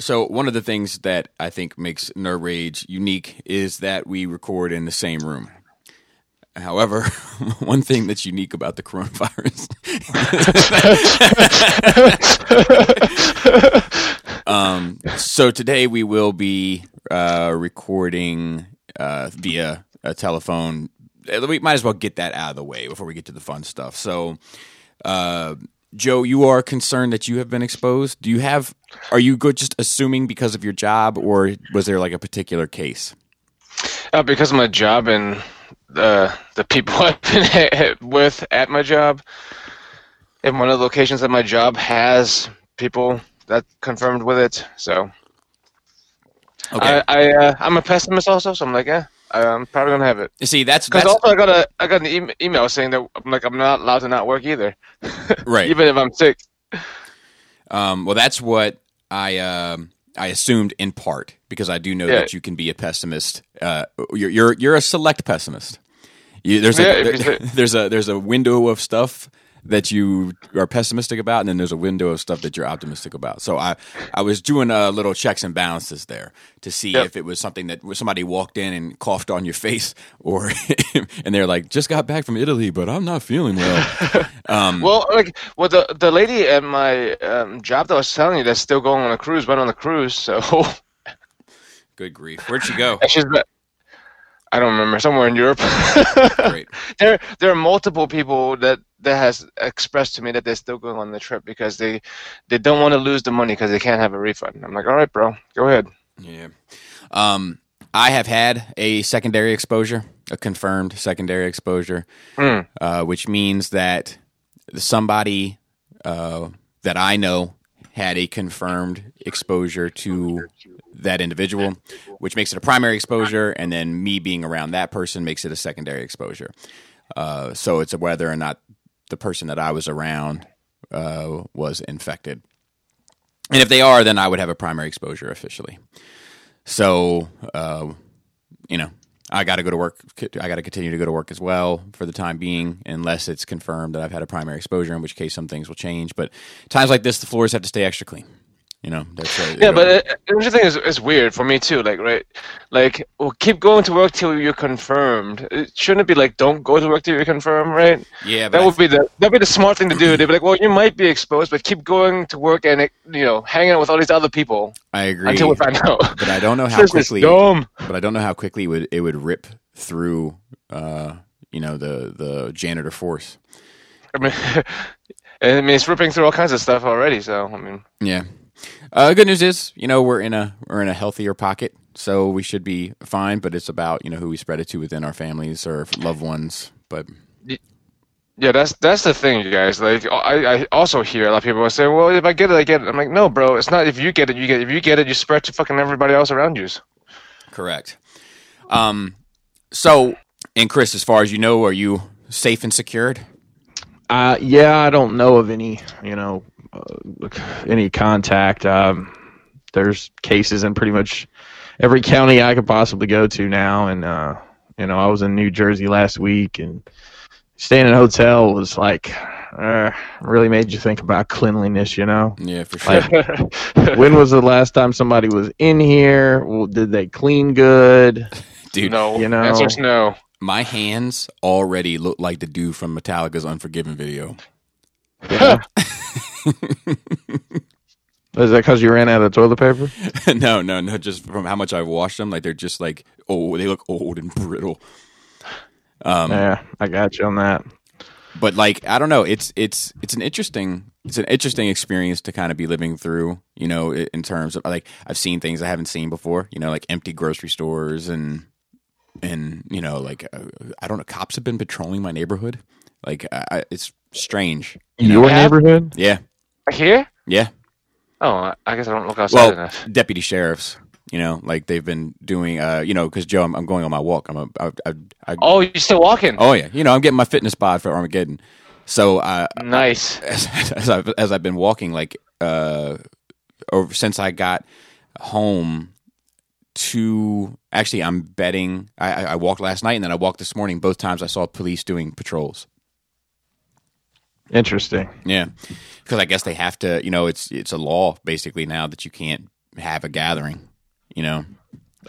So one of the things that I think makes Nerd Rage unique is that we record in the same room. However, one thing that's unique about the coronavirus. um, so today we will be uh, recording uh, via a telephone. We might as well get that out of the way before we get to the fun stuff. So, uh, Joe, you are concerned that you have been exposed. Do you have? Are you good just assuming because of your job, or was there like a particular case? Uh, because of my job and the the people I've been with at my job, and one of the locations at my job has people that confirmed with it. So Okay. I, I uh, I'm a pessimist also, so I'm like, yeah, I'm probably gonna have it. You See, that's Because also I got a I got an e- email saying that I'm like I'm not allowed to not work either, right. even if I'm sick. Um, well, that's what I um, I assumed in part because I do know Yeah. that you can be a pessimist. Uh, you're you're you're a select pessimist. You, there's Yeah, a you there's a there's a window of stuff that you are pessimistic about, and then there's a window of stuff that you're optimistic about. So I I was doing a little checks and balances there to see Yep. if it was something that somebody walked in and coughed on your face, or and they're like, just got back from Italy, but I'm not feeling well. Um, Well, like, well, the the lady at my um, job that I was telling you that's still going on a cruise went on a cruise, so good grief, where'd she go? she's. I don't remember somewhere in Europe. There there are multiple people that that has expressed to me that they're still going on the trip because they they don't want to lose the money because they can't have a refund. I'm like, all right, bro, go ahead. Yeah. Um, I have had a secondary exposure, a confirmed secondary exposure, Mm. uh, which means that somebody uh, that I know had a confirmed exposure to that individual, which makes it a primary exposure, and then me being around that person makes it a secondary exposure. Uh, so it's whether or not the person that I was around uh, was infected. And if they are, then I would have a primary exposure officially. So, uh, you know, I got to go to work. I got to continue to go to work as well for the time being, unless it's confirmed that I've had a primary exposure, in which case some things will change. But times like this, the floors have to stay extra clean. You know, that's uh, Yeah, but uh, the thing is, is weird for me too. Like, right, like, well, keep going to work till you're confirmed. It shouldn't it be like, don't go to work till you're confirmed, right? yeah, That would be the that'd be the smart thing to do. They'd be like, well, you might be exposed, but keep going to work and you know, hanging out with all these other people I agree. until we find out. but I don't know how quickly. But I don't know how quickly it would it would rip through. Uh, you know the the janitor force. I mean, I mean, it's ripping through all kinds of stuff already. So I mean, Yeah. Uh, good news is, you know, we're in a we're in a healthier pocket, so we should be fine. But it's about you know who we spread it to within our families or loved ones. But yeah, that's that's the thing, you guys. Like, I, I also hear a lot of people say, well, if I get it, I get it. I'm like, no, bro, it's not. If you get it, you get it. If you get it, you spread to fucking everybody else around you. correct. Um. So, and Chris, as far as you know, are you safe and secured? Uh, yeah, I don't know of any, you know, any contact. Um, there's cases in pretty much every county I could possibly go to now, and uh, you know, I was in New Jersey last week, and staying in a hotel was like uh, really made you think about cleanliness. You know, Yeah, for sure. like when was the last time somebody was in here? Well, did they clean good? Dude, no, you know- answer's no. my hands already look like the dude from Metallica's Unforgiven video. Yeah. Is that because you ran out of toilet paper? no, no, no. Just from how much I've washed them, like they're just like oh, they look old and brittle. Um, yeah, I got you on that. but like I don't know, it's it's it's an interesting it's an interesting experience to kind of be living through. You know, in terms of like I've seen things I haven't seen before. You know, like empty grocery stores and and you know like uh, I don't know, cops have been patrolling my neighborhood. Like I, I- it's strange. You know? Your neighborhood? Yeah, Here? yeah. Oh, I- I guess I don't look outside Well, enough. deputy sheriffs. You know, like they've been doing. Uh, you know, because Joe, I'm, I'm going on my walk. I'm a, I, I, I, Oh, you're still walking? oh yeah. You know, I'm getting my fitness bod for Armageddon. So uh, nice. as, as I've as I've been walking, like uh, over since I got home to actually, I'm betting. I, I I walked last night and then I walked this morning. Both times I saw police doing patrols. Interesting. Yeah, because I guess they have to. You know, it's it's a law basically now that you can't have a gathering. You know,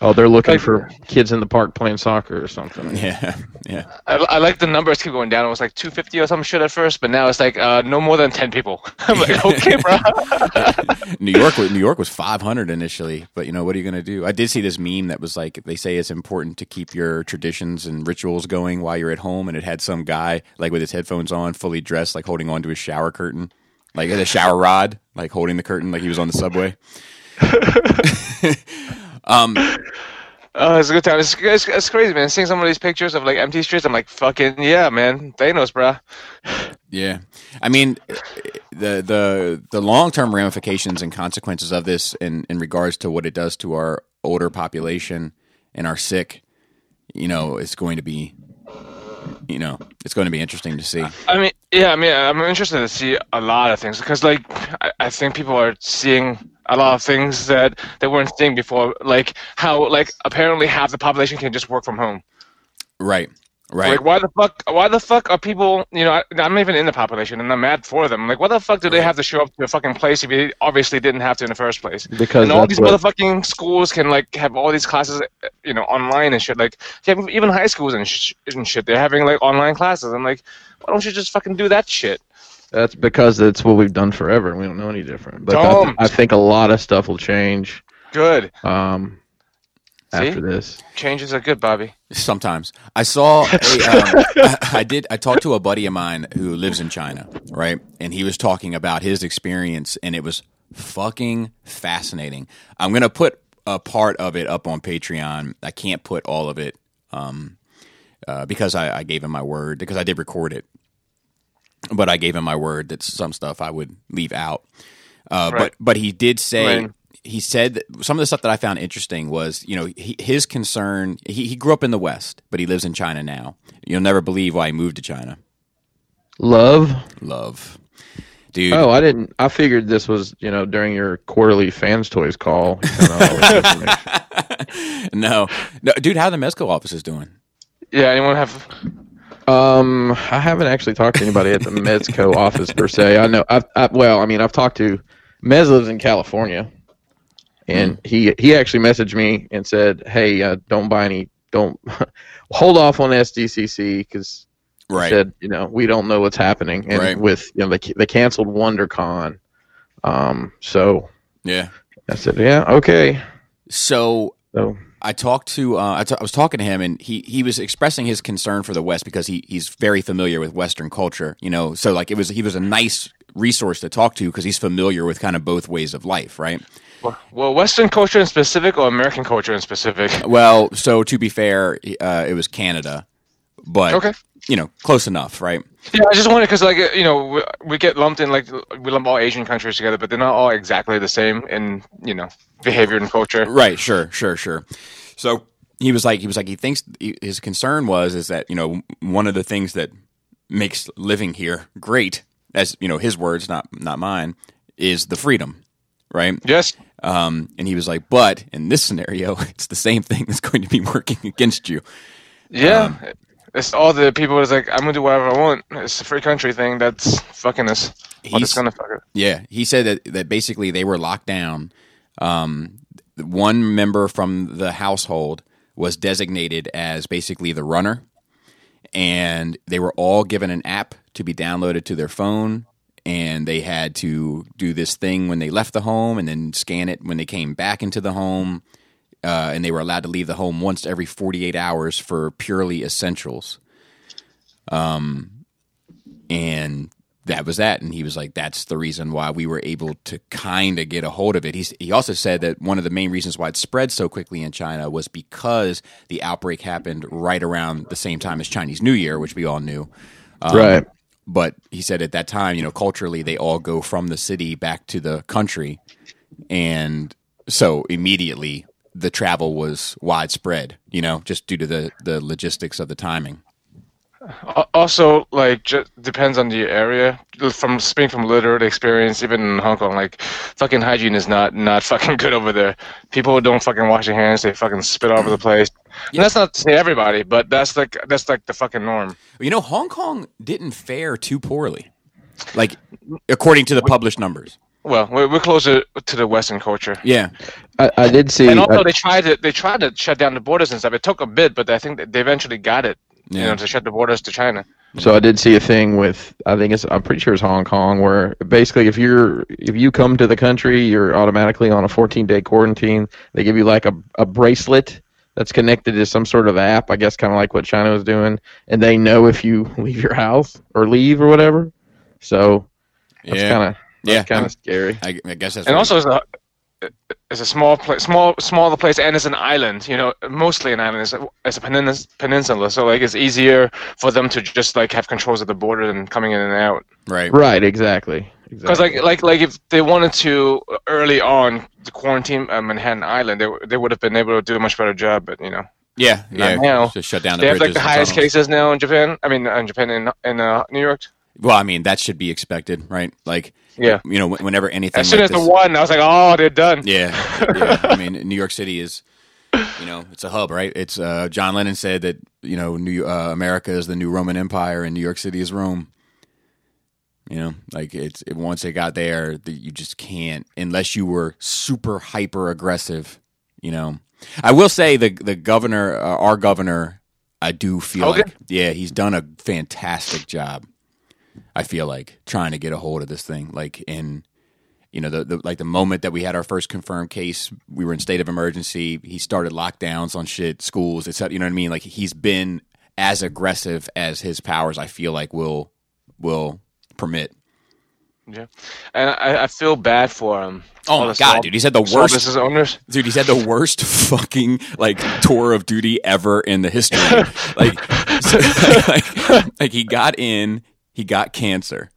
Oh, they're looking Like- for kids in the park playing soccer or something. yeah, yeah. I, I like the numbers keep going down. It was like 250 or some shit at first, but now it's like uh, no more than 10 people. I'm like, okay, bro. New York, was- New York was 500 initially, but you know what are you going to do? I did see this meme that was like they say it's important to keep your traditions and rituals going while you're at home, and it had some guy like with his headphones on, fully dressed, like holding onto his shower curtain, like the shower rod, like holding the curtain, like he was on the subway. Um, Oh, it's a good time. It's, it's, it's crazy, man. Seeing some of these pictures of like empty streets, I'm like, fucking yeah, man. Thanos, bro. Yeah, I mean, the the the long term ramifications and consequences of this, in in regards to what it does to our older population and our sick, you know, it's going to be, you know, it's going to be interesting to see. I mean, yeah, I mean, I'm interested to see a lot of things because, like, I, I think people are seeing a lot of things that they weren't seeing before, like how, like, apparently half the population can just work from home. Right, right. Like, why the fuck? Why the fuck are people? You know, I, I'm even in the population, and I'm mad for them. Like, why the fuck do they have to show up to a fucking place if you obviously didn't have to in the first place? Because and all these what- motherfucking schools can like have all these classes, you know, online and shit. Like, even high schools and, sh- and shit. They're having like online classes. I'm like, why don't you just fucking do that shit? That's because that's what we've done forever. And we don't know any different. But. I, I think a lot of stuff will change Good. um? After this. Changes are good, Bobby. Sometimes I saw a, um, I, I did I talked to a buddy of mine who lives in China, right? And he was talking about his experience and it was fucking fascinating. I'm going to put a part of it up on Patreon. I can't put all of it um, uh, because I, I gave him my word because I did record it. But I gave him my word that some stuff I would leave out. Uh, Right. But but he did say Right. He said that some of the stuff that I found interesting was you know he, his concern. He, he grew up in the West, but he lives in China now. You'll never believe why he moved to China. Love. Love, dude. Oh, I didn't. I figured this was you know during your quarterly fans toys call. you know, all this information. no, no, dude. How the mezco office is doing? Yeah. Anyone have? um, I haven't actually talked to anybody at the Mezco office per se. I know. I've, I, well, I mean, I've talked to Mez lives in California, and he he actually messaged me and said, "Hey, uh, don't buy any. Don't hold off on SDCC because Right. said, you know, we don't know what's happening, and Right. with you know they they canceled WonderCon, um, so Yeah. I said, yeah, okay, So so I talked to uh, I, t- I was talking to him and he he was expressing his concern for the West because he he's very familiar with Western culture. You know, so like it was he was a nice resource to talk to because he's familiar with kind of both ways of life, right? Well, Western culture in specific or American culture in specific? Well, so to be fair, uh, it was Canada, but Okay. you know, close enough, right? Yeah, I just wanted because like you know we, we get lumped in like we lump all Asian countries together, but they're not all exactly the same in you know behavior and culture. Right. Sure. Sure. Sure. So he was like, he was like, he thinks his concern was is that you know one of the things that makes living here great, as you know, his words, not not mine, is the freedom, right? Yes. Um, and he was like, but in this scenario, it's the same thing that's going to be working against you. Yeah. Um, it's all the people that's like I'm gonna do whatever I want. It's a free country thing that's fucking us. He's- gonna fuck it. Yeah, he said that that basically they were locked down. Um, one member from the household was designated as basically the runner, and they were all given an app to be downloaded to their phone, and they had to do this thing when they left the home, and then scan it when they came back into the home. Uh, and they were allowed to leave the home once every 48 hours for purely essentials. Um, and that was that. And he was like, that's the reason why we were able to kind of get a hold of it. He's, he also said that one of the main reasons why it spread so quickly in China was because the outbreak happened right around the same time as Chinese New Year, which we all knew. Um, right. But he said at that time, you know, culturally, they all go from the city back to the country. And so immediately the travel was widespread, you know, just due to the, the logistics of the timing. Uh, also, like, just depends on the area. From speaking from literal experience, even in Hong Kong, like, fucking hygiene is not not fucking good over there. People don't fucking wash their hands; they fucking spit all over the place. And that's not to say everybody, but that's like that's like the fucking norm. You know, Hong Kong didn't fare too poorly, like according to the published numbers. Well, we're, we're closer to the Western culture. Yeah, I, I did see. And also, I- they tried to they tried to shut down the borders and stuff. It took a bit, but I think that they eventually got it. You know, to shut the borders to China. So I did see a thing with I think it's I'm pretty sure it's Hong Kong where basically if you're if you come to the country you're automatically on a 14 day quarantine. They give you like a, a bracelet that's connected to some sort of app. I guess kind of like what China was doing, and they know if you leave your house or leave or whatever. So that's yeah, kind of yeah. kind of scary. I, I guess that's And also, it's a it's a small place, small smaller place, and it's an island. You know, mostly an island. It's a, it's a penin- peninsula, so like it's easier for them to just like have controls of the border than coming in and out. right. Right, exactly. Because exactly. like like like if they wanted to early on to quarantine uh, Manhattan Island, they they would have been able to do a much better job. But you know, Yeah, yeah. now. Just shut down the they have like the highest tunnels. cases now in Japan. I mean, in Japan in in uh, New York. Well, I mean that should be expected, right? Like, Yeah. you know, whenever anything. As soon like as the one, I was like, oh, they're done. Yeah, yeah. I mean, New York City is, you know, it's a hub, right? It's uh, John Lennon said that you know, New uh, America is the new Roman Empire, and New York City is Rome. You know, like it's it, once it got there, that you just can't unless you were super hyper aggressive. You know, I will say the the governor, uh, our governor, I do feel like, yeah, he's done a fantastic job. I feel like trying to get a hold of this thing, like in you know, the, the like the moment that we had our first confirmed case, we were in state of emergency. He started lockdowns on shit, schools, etc. You know what I mean? Like he's been as aggressive as his powers. I feel like will will permit. Yeah, and I, I feel bad for him. Oh my god, dude! He's had the worst. business owners. Dude, he's had the worst fucking like tour of duty ever in the history. like, so, like, like he got in, he got cancer,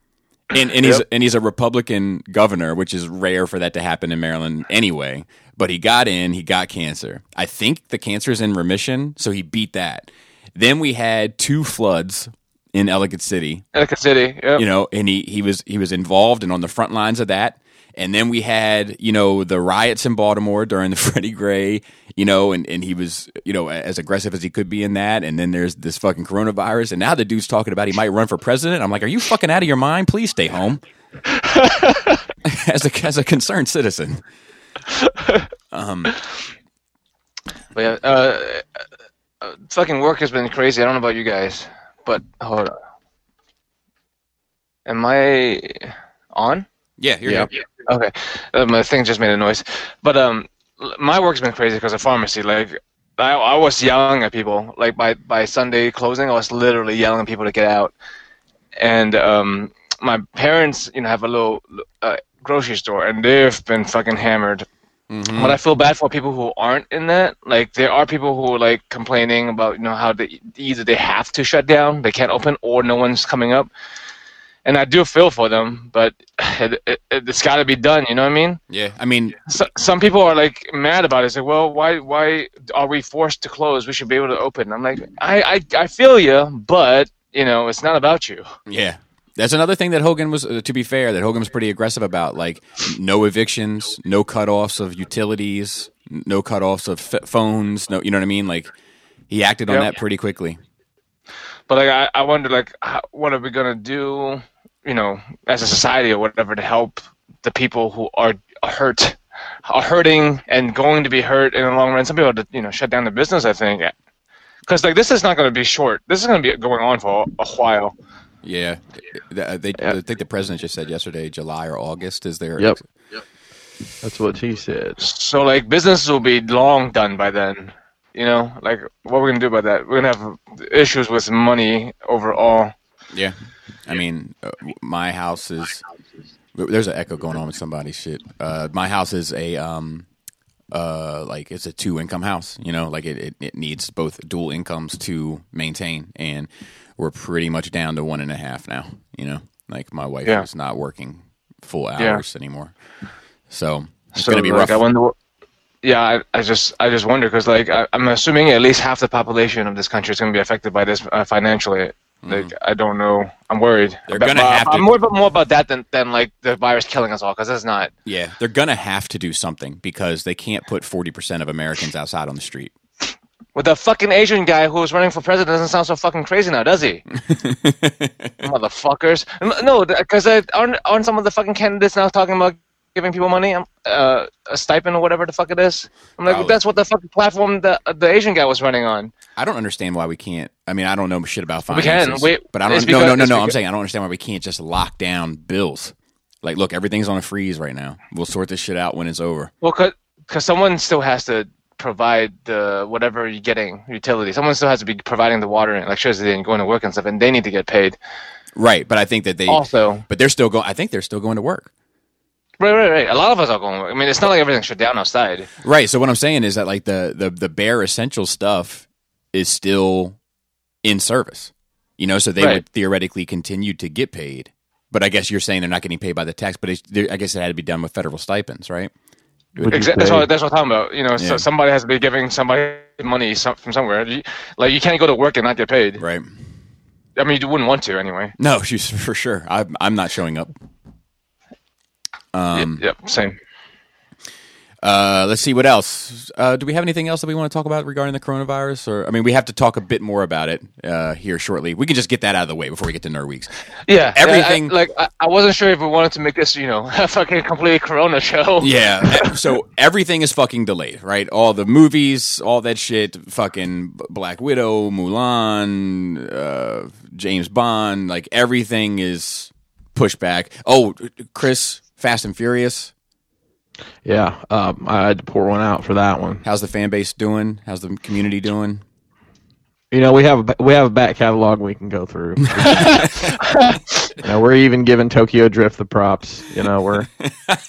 and and he's Yep. and he's a Republican governor, which is rare for that to happen in Maryland anyway. But he got in, he got cancer. I think the cancer is in remission, so he beat that. Then we had two floods in Ellicott City Ellicott City. Yep. you know, and he, he was he was involved and on the front lines of that. And then we had, you know, the riots in Baltimore during the Freddie Gray, you know, and, and he was, you know, as aggressive as he could be in that. And then there's this fucking coronavirus. And now the dude's talking about he might run for president. I'm like, are you fucking out of your mind? Please stay home. as a as a concerned citizen. Um, But yeah, uh, uh, fucking work has been crazy. I don't know about you guys, but hold on. Am I on? yeah, here you're Yeah. here. Okay, uh, my thing just made a noise. But um, my work's been crazy because of pharmacy. Like, I, I was yelling at people. Like by by Sunday closing, I was literally yelling at people to get out. And um, my parents, you know, have a little uh, grocery store, and they've been fucking hammered. Mhm. But I feel bad for people who aren't in that. Like there are people who are like complaining about you know how they either they have to shut down, they can't open, or no one's coming up. And I do feel for them, but it, it, it's got to be done. You know what I mean? Yeah, I mean, So, some people are like mad about it. It's like, well, why why are we forced to close? We should be able to open. I'm like, I I, I feel you, but you know, it's not about you. Yeah. That's another thing that Hogan was, uh, to be fair, that Hogan was pretty aggressive about. Like, no evictions, no cutoffs of utilities, no cutoffs of f- phones. No, you know what I mean? Like, he acted on Yep. that pretty quickly. But like, I, I wonder, like, how, what are we gonna do? You know, as a society or whatever, to help the people who are hurt, are hurting and going to be hurt in the long run. Some people, to, you know, shut down the business. I think, because like this is not going to be short. This is going to be going on for a while. Yeah. They, they, Yeah. I think the president just said yesterday, July or August is their. Yep. That's what he said. So like, business will be long done by then. You know, like what we're gonna do about that? We're gonna have issues with money overall. Yeah. I mean, uh, my house is. There's an echo going on with somebody's shit. Uh, my house is a um, uh, like it's a two income house. You know, like it, it, it needs both dual incomes to maintain, and we're pretty much down to one and a half now. You know, like my wife Yeah. is not working full Yeah. hours anymore, so it's so gonna be like, rough. I wonder. what- Yeah, I, I just I just wonder because like I, I'm assuming at least half the population of this country is going to be affected by this uh, financially. Like I don't know. I'm worried. Mm. They're gonna have to- I'm more more about that than than like the virus killing us all because that's not. yeah, they're gonna have to do something because they can't put forty percent of Americans outside on the street. With the fucking Asian guy who was running for president doesn't sound so fucking crazy now, does he? Motherfuckers. No, because aren't, aren't some of the fucking candidates now talking about giving people money, um, uh, a stipend or whatever the fuck it is. I'm like, Probably. that's what the fucking platform the the Asian guy was running on. I don't understand why we can't. I mean, I don't know shit about finances. We can. We- but I don't. it's No, no, no, no. I'm saying I don't understand why we can't just lock down bills. Like, look, everything's on a freeze right now. We'll sort this shit out when it's over. Well, because someone still has to provide the whatever you're getting utility. Someone still has to be providing the water and electricity and going to work and stuff, and they need to get paid. Right, but I think that they. Also, But they're still going. I think they're still going to work. right, right, right. A lot of us are going. I mean, it's not like everything's shut down outside. Right. So what I'm saying is that like the the the bare essential stuff is still in service. You know, so they Right. would theoretically continue to get paid. But I guess you're saying they're not getting paid by the tax. But it's, I guess it had to be done with federal stipends, right? Exactly. That's what, that's what I'm talking about. You know, Yeah. so somebody has to be giving somebody money some, from somewhere. You, like you can't go to work and not get paid. Right. I mean, you wouldn't want to anyway. No, she's for sure. I'm I'm not showing up. Um. yep, same. Uh, let's see what else. Uh, do we have anything else that we want to talk about regarding the coronavirus? Or I mean, we have to talk a bit more about it uh, here shortly. We can just get that out of the way before we get to nerd weeks. Yeah, Everything- I, I- like I, I wasn't sure if we wanted to make this, you know, a fucking complete Corona show. Yeah. so everything is fucking delayed, right? All the movies, all that shit, fucking Black Widow, Mulan, uh, James Bond, like everything is pushed back. Oh, Chris, Fast and Furious. Yeah, um, I had to pour one out for that one. How's the fan base doing? How's the community doing? You know, we have a, we have a back catalog we can go through. you know, we're even giving Tokyo Drift the props. You know, we're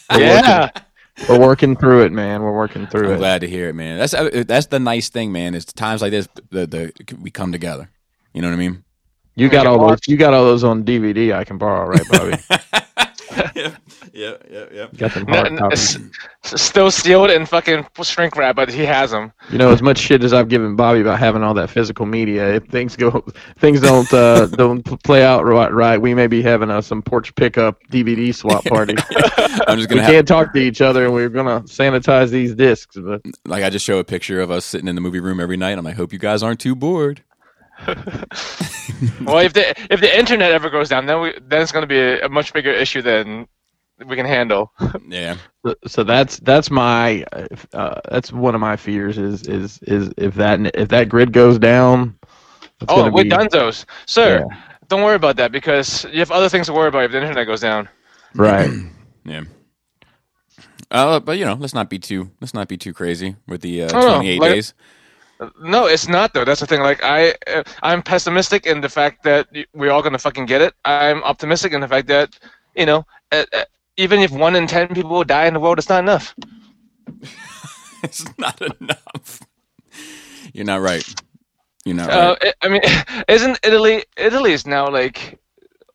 we're yeah. working, we're working through it, man. We're working through I'm it. glad to hear it, man. That's uh, that's the nice thing, man. Is times like this, the, the we come together. You know what I mean? You got can all those. You got all those on DVD. I can borrow, right, Bobby? yeah, yeah, yeah, yeah. Got them N- hard n- copies. Still sealed and fucking shrink wrap, but he has them. You know, as much shit as I've given Bobby about having all that physical media, if things go, things don't uh, don't play out right, right, we may be having a, some porch pickup DVD swap party. I'm just we gonna have, can't talk to each other, and we're gonna sanitize these discs. But like I just show a picture of us sitting in the movie room every night. I'm like, hope you guys aren't too bored. Well, if the if the internet ever goes down, then we then it's going to be a, a much bigger issue than we can handle. Yeah, so that's that's my uh, that's one of my fears is is is if that if that grid goes down. it's Oh, gonna we're be- dunzos, sir. Yeah. Don't worry about that because you have other things to worry about if the internet goes down. Right. yeah. Uh, but you know, let's not be too let's not be too crazy with the uh, Oh, 28 like- days. No, it's not though. That's the thing. Like I, uh, I'm pessimistic in the fact that we're all gonna fucking get it. I'm optimistic in the fact that you know, uh, uh, even if one in ten people die in the world, it's not enough. it's not enough. You're not right. You're not Uh, right. I I mean, isn't Italy? Italy is now like,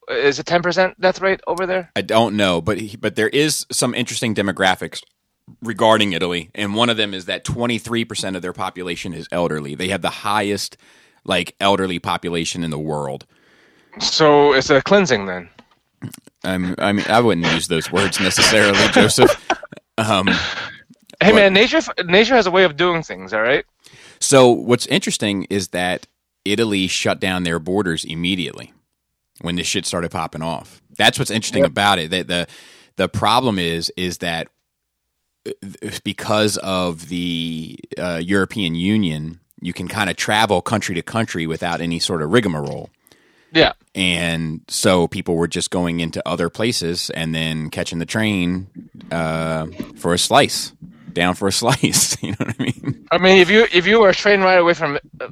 is it ten percent death rate over there? I don't know, but he, but there is some interesting demographics regarding Italy, and one of them is that 23 percent of their population is elderly. They have the highest like elderly population in the world. So it's a cleansing then. Um, I mean, I wouldn't use those words necessarily, Joseph. Um, Hey What? man, nature nature has a way of doing things. All right. so what's interesting is that Italy shut down their borders immediately when this shit started popping off. That's what's interesting about it. That the the problem is is that because of the uh, European Union, you can kind of travel country to country without any sort of rigmarole. Yeah. And so people were just going into other places and then catching the train uh, for a slice, down for a slice. you know what I mean? I mean, if you if you were a train ride away from uh,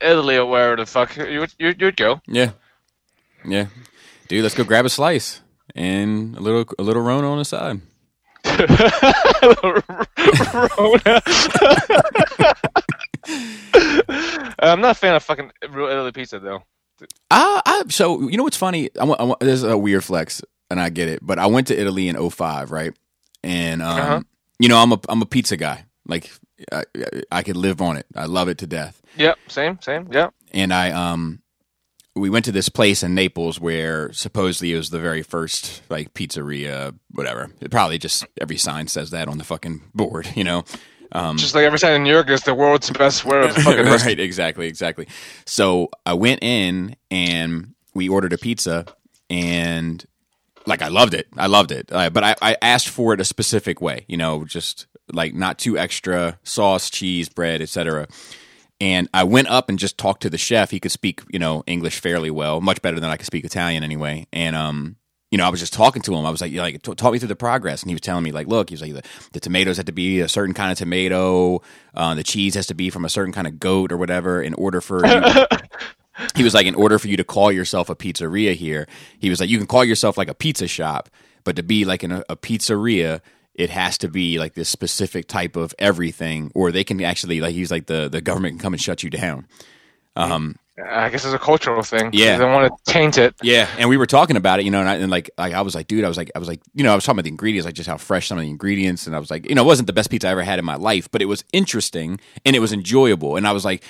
Italy or wherever the fuck you would you, you'd go. Yeah, yeah, dude. Let's go grab a slice and a little a little Rona on the side. Rona. I'm not a fan of fucking real Italy pizza though. Ah, I, so you know what's funny? I, I, wa- there's a weird flex, and I get it. But I went to Italy in 05, right? And um, Uh-huh. you know, I'm a I'm a pizza guy. Like I, I- I could live on it. I love it to death. Yep, same, same. Yep. And I um, we went to this place in Naples where supposedly it was the very first like pizzeria, whatever. It probably just every sign says that on the fucking board, you know. Um, Just like every sign in New York is the world's best where of fucking right, exactly, exactly. So I went in and we ordered a pizza, and like I loved it. I loved it. Uh, but I, I asked for it a specific way, you know, just like not too extra sauce, cheese, bread, etc. And I went up and just talked to the chef. He could speak, you know, English fairly well, much better than I could speak Italian anyway. And um, you know, I was just talking to him. I was like, like, t- talk me through the progress. And he was telling me, like, look, he was like, the, the tomatoes have to be a certain kind of tomato. Uh, the cheese has to be from a certain kind of goat or whatever in order for you. he was like, in order for you to call yourself a pizzeria here, he was like, you can call yourself like a pizza shop, but to be like in a, a pizzeria, it has to be like this specific type of everything, or they can actually, like, he's like, the, the government can come and shut you down. Um, I guess it's a cultural thing. Yeah. They want to taint it. Yeah, and we were talking about it, you know, and, I, and like, like I was like, dude, I was like, I was like, you know, I was talking about the ingredients, like just how fresh some of the ingredients, and I was like, you know, it wasn't the best pizza I ever had in my life, but it was interesting and it was enjoyable, and I was like,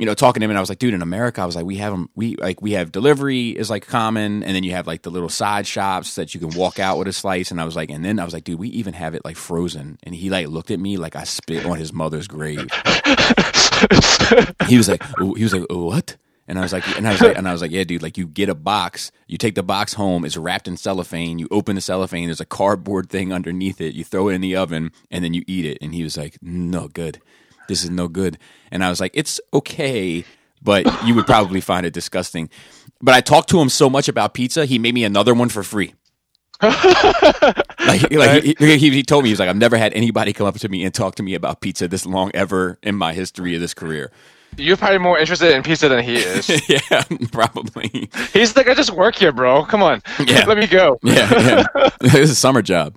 you know, talking to him, and I was like, dude, in America, I was like, we have them, we like we have delivery is like common, and then you have like the little side shops that you can walk out with a slice, and I was like, and then I was like, dude, we even have it like frozen, and he like looked at me like I spit on his mother's grave. he was like, he was like, what? And I was like, and I was like, and I was like, yeah, dude, like you get a box, you take the box home, it's wrapped in cellophane, you open the cellophane, there's a cardboard thing underneath it, you throw it in the oven, and then you eat it. And he was like, no good, this is no good. And I was like, it's okay, but you would probably find it disgusting. But I talked to him so much about pizza, he made me another one for free. like, like he, he, he told me he was like, I've never had anybody come up to me and talk to me about pizza this long ever in my history of this career. You're probably more interested in pizza than he is. yeah, probably. He's like, I just work here, bro. Come on, Yeah. let me go. Yeah, yeah. this is a summer job.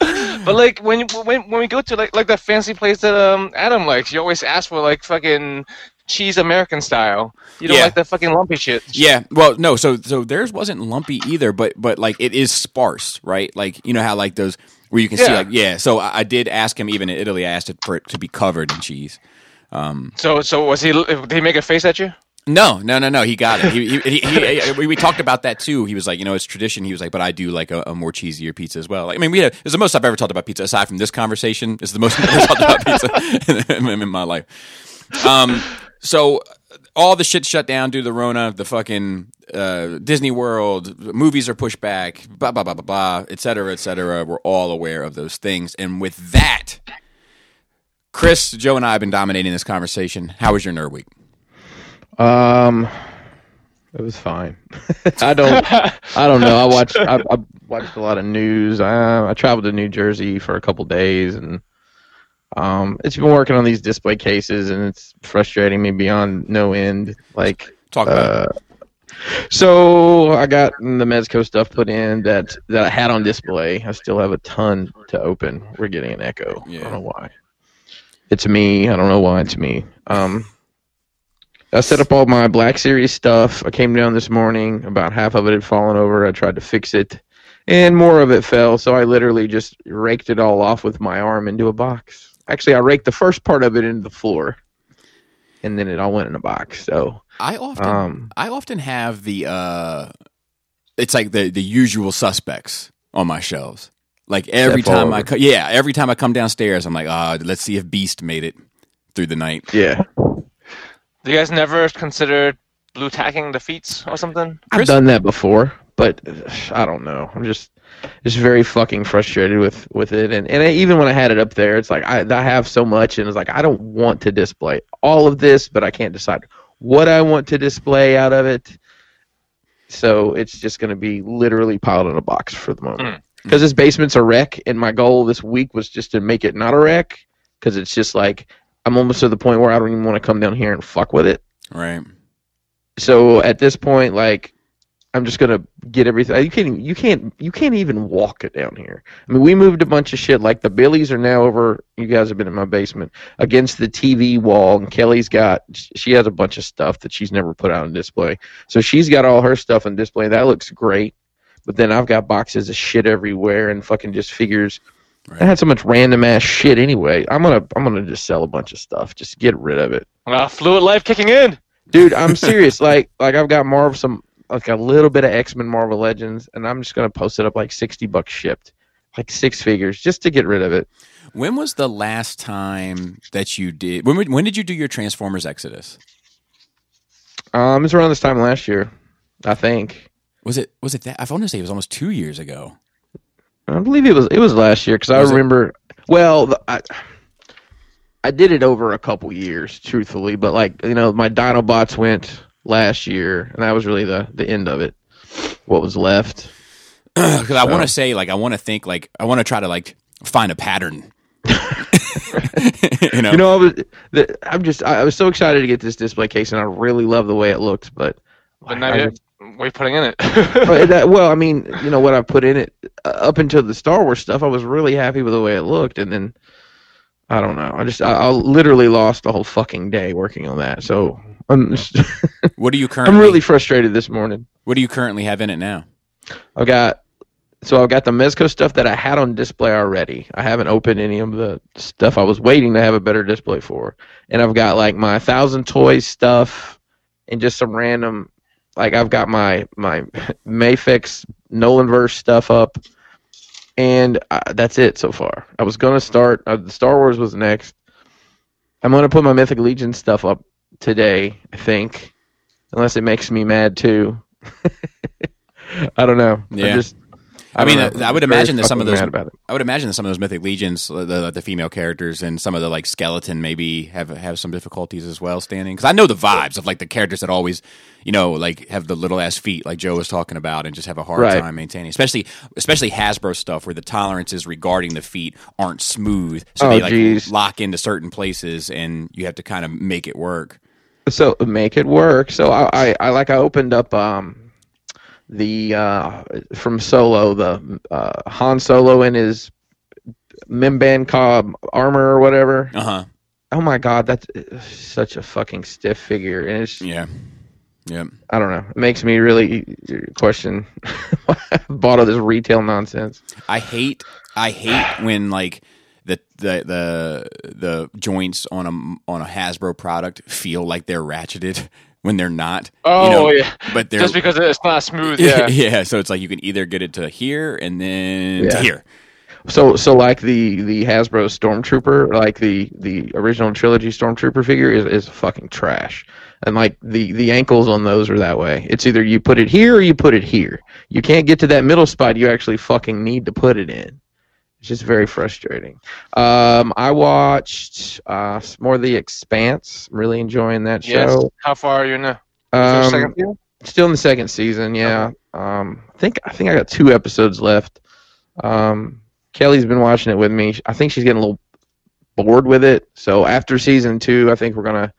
But like when when when we go to like like that fancy place that um Adam likes, you always ask for like fucking cheese American style. You don't Yeah. like the fucking lumpy shit. Yeah, well, no, so so theirs wasn't lumpy either, but but like it is sparse, right? Like you know how like those where you can see like yeah. So I, I did ask him even in Italy. I asked it for it to be covered in cheese. So so was he? Did he make a face at you? No, no, no, no. He got it. He, he, he, we, we talked about that too. He was like, you know, it's tradition. He was like, but I do like a, a more cheesier pizza as well. Like, I mean, we had, it's the most I've ever talked about pizza aside from this conversation. It's the most I've ever talked about pizza in, in my life. Um, so all the shit shut down due to the Rona. The fucking uh, Disney World movies are pushed back. Blah blah blah blah blah, et cetera, et cetera. We're all aware of those things, and with that, Chris, Joe, and I have been dominating this conversation. How was your nerd week? Um, it was fine. I don't. I don't know. I watched. I, I watched a lot of news. I, I traveled to New Jersey for a couple days, and um, it's been working on these display cases, and it's frustrating me beyond no end. Like, Talk about it. uh, so I got the Mezco stuff put in that that I had on display. I still have a ton to open. We're getting an echo. Yeah. I don't know why. It's me. I don't know why it's me. Um, I set up all my Black Series stuff. I came down this morning. About half of it had fallen over. I tried to fix it, and more of it fell. So I literally just raked it all off with my arm into a box. Actually, I raked the first part of it into the floor, and then it all went in a box. So I often um, I often have the uh it's like the the usual suspects on my shelves. Like every time I co- yeah, every time I come downstairs I'm like, "Ah, let's see if Beast made it through the night." yeah, Do you guys never considered blue tacking the feet or something? I've done that before, but uh, I don't know. I'm just just very fucking frustrated with with it, and and I, even when I had it up there, it's like I I have so much, and it's like I don't want to display all of this, but I can't decide what I want to display out of it. So it's just going to be literally piled in a box for the moment. Because this basement's a wreck, and my goal this week was just to make it not a wreck. Because it's just like I'm almost to the point where I don't even want to come down here and fuck with it. Right. so at this point like i'm just gonna get everything you can't you can't you can't even walk it down here. I mean we moved a bunch of shit like the billies are now over you guys have been in my basement against the tv wall and kelly's got she has a bunch of stuff that she's never put out on display. So she's got all her stuff on display that looks great. But then i've got boxes of shit everywhere and fucking just figures Right. i had so much random ass shit anyway i'm gonna i'm gonna just sell a bunch of stuff just get rid of it Uh, fluid life kicking in. dude i'm serious like like i've got marvel some like a little bit of x-men marvel legends and i'm just gonna post it up like 60 bucks shipped like six figures just to get rid of it When was the last time that you did when when did you do your Transformers Exodus? um it's around this time last year i think Was it? Was it that? I want to say it was almost two years ago. I believe it was it was last year because I Was it? remember. Well, the, I I did it over a couple years, truthfully, but like you know, my Dinobots went last year, and that was really the the end of it. What was left? Because I want to say, like, I want to think, like, I want to try to like find a pattern. you know, You know, I was the, I'm just I, I was so excited to get this display case, and I really love the way it looks, but. But not I yet. just- What are you putting in it? Well, that, well, I mean, you know what I put in it uh, up until the Star Wars stuff. I was really happy with the way it looked, and then I don't know. I just I, I literally lost the whole fucking day working on that. So I'm just, what do you currently? I'm really frustrated this morning. What do you currently have in it now? I've got so I've got the Mezco stuff that I had on display already. I haven't opened any of the stuff I was waiting to have a better display for, and I've got like my thousand toys stuff and just some random like I've got my my Mafex Nolanverse stuff up, and uh, that's it so far. I was gonna start. Uh, the Star Wars was next. I'm gonna put my Mythic Legion stuff up today. I think, unless it makes me mad too. I don't know. Yeah. just, I mean, know. I- I would I'm imagine that some of those-. I would imagine that some of those mythic legions, the the female characters, and some of the like skeleton maybe have have some difficulties as well standing. Because I know the vibes of like the characters that always, you know, like have the little ass feet, like Joe was talking about, and just have a hard Right. time maintaining. Especially especially Hasbro stuff where the tolerances regarding the feet aren't smooth, so Oh, they like geez. lock into certain places, and you have to kind of make it work. so make it work. So I, I, I like I opened up um the uh from Solo the uh Han Solo in his Mimban Cobb armor or whatever. Uh huh. Oh my god, that's uh, such a fucking stiff figure, and it's Yeah. Yeah. I don't know. It makes me really question why I bought all this retail nonsense. I hate I hate when like the the the the joints on a on a Hasbro product feel like they're ratcheted when they're not. oh you know, yeah. But they're Just because it's not smooth. Yeah. yeah. So it's like you can either get it to here and then to here. So so like the the Hasbro Stormtrooper, like the the original trilogy Stormtrooper figure is is fucking trash. And like the the ankles on those are that way. It's either you put it here or you put it here. You can't get to that middle spot you actually fucking need to put it in. It's just very frustrating. Um, I watched uh, more of The Expanse. I'm Really enjoying that show. Yes. How far are you now? Is there a Um, second season? Still in the second season, yeah. Um, I think I think I got two episodes left. Um, Kelly's been watching it with me. I think she's getting a little bored with it. So after season two, I think we're gonna.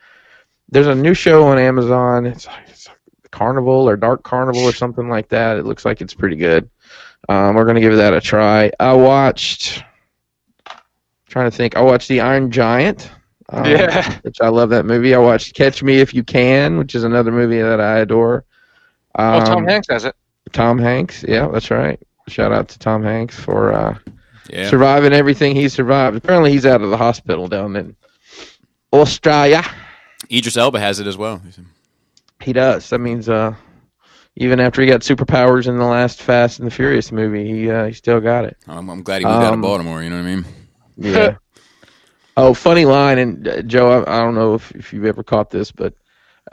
There's a new show on Amazon. It's, it's Carnival or Dark Carnival or something like that. It looks like it's pretty good. Um, we're gonna give that a try. I watched. Trying to think. I watched The Iron Giant. Um, Yeah. which I love that movie. I watched Catch Me If You Can, which is another movie that I adore. Um, oh, Tom Hanks has it. Tom Hanks, yeah, that's right. Shout out to Tom Hanks for uh, Yeah. surviving everything he survived. Apparently, he's out of the hospital down in Australia. Idris Elba has it as well. He does. That means uh, even after he got superpowers in the last Fast and the Furious movie, he uh, he still got it. I'm, I'm glad he moved out of Um, Baltimore. You know what I mean? Yeah. oh, funny line, and uh, Joe, I, I don't know if, if you've ever caught this, but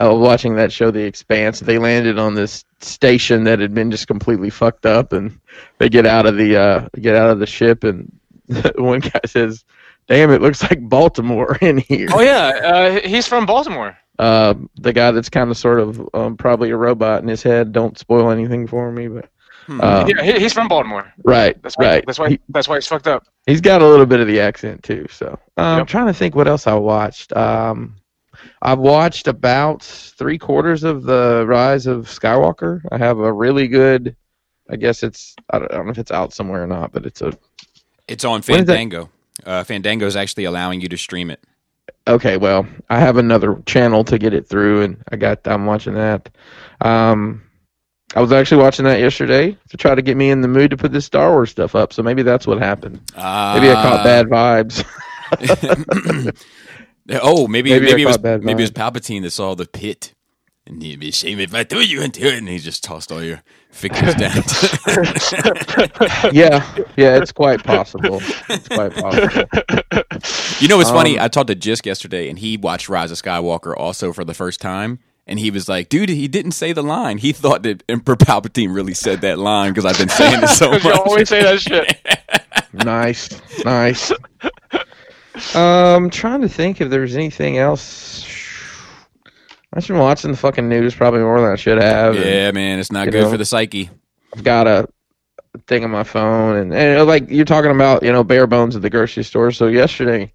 uh, watching that show, The Expanse, they landed on this station that had been just completely fucked up, and they get out of the uh, get out of the ship, and one guy says, "Damn, it looks like Baltimore in here." Oh yeah, uh, he's from Baltimore. Uh, the guy that's kind of sort of um, probably a robot in his head. Don't spoil anything for me, but Hmm. uh, yeah, he, he's from Baltimore. right, That's why. right. That's why. He- that's why he's fucked up. He's got a little bit of the accent too. So uh, I'm trying to think what else I watched. Um, I've watched about three quarters of the Rise of Skywalker. I have a really good. I guess it's I don't, I don't know if it's out somewhere or not, but it's a It's on When is that- Fandango. Uh, Fandango is actually allowing you to stream it. Okay. Well, I have another channel to get it through, and I got I'm watching that. Um, I was actually watching that yesterday to try to get me in the mood to put this Star Wars stuff up. So maybe that's what happened. Uh, Maybe I caught bad vibes. oh, maybe Maybe maybe, it was maybe it was Palpatine that saw the pit, and he'd be ashamed if I threw you into it, and he just tossed all your figures down. yeah, yeah, it's quite possible. It's quite possible. you know what's funny? Um, I talked to Jisk yesterday, and he watched Rise of Skywalker also for the first time, And he was like, "Dude, he didn't say the line. He thought that Emperor Palpatine really said that line because I've been saying it so much." you always say that shit. nice, nice. Um, trying to think if there's anything else. I've been watching the fucking news probably more than I should have. and yeah, man, it's not good know. for the psyche. I've got a thing on my phone, and, and like you're talking about, you know, bare bones at the grocery store. So yesterday,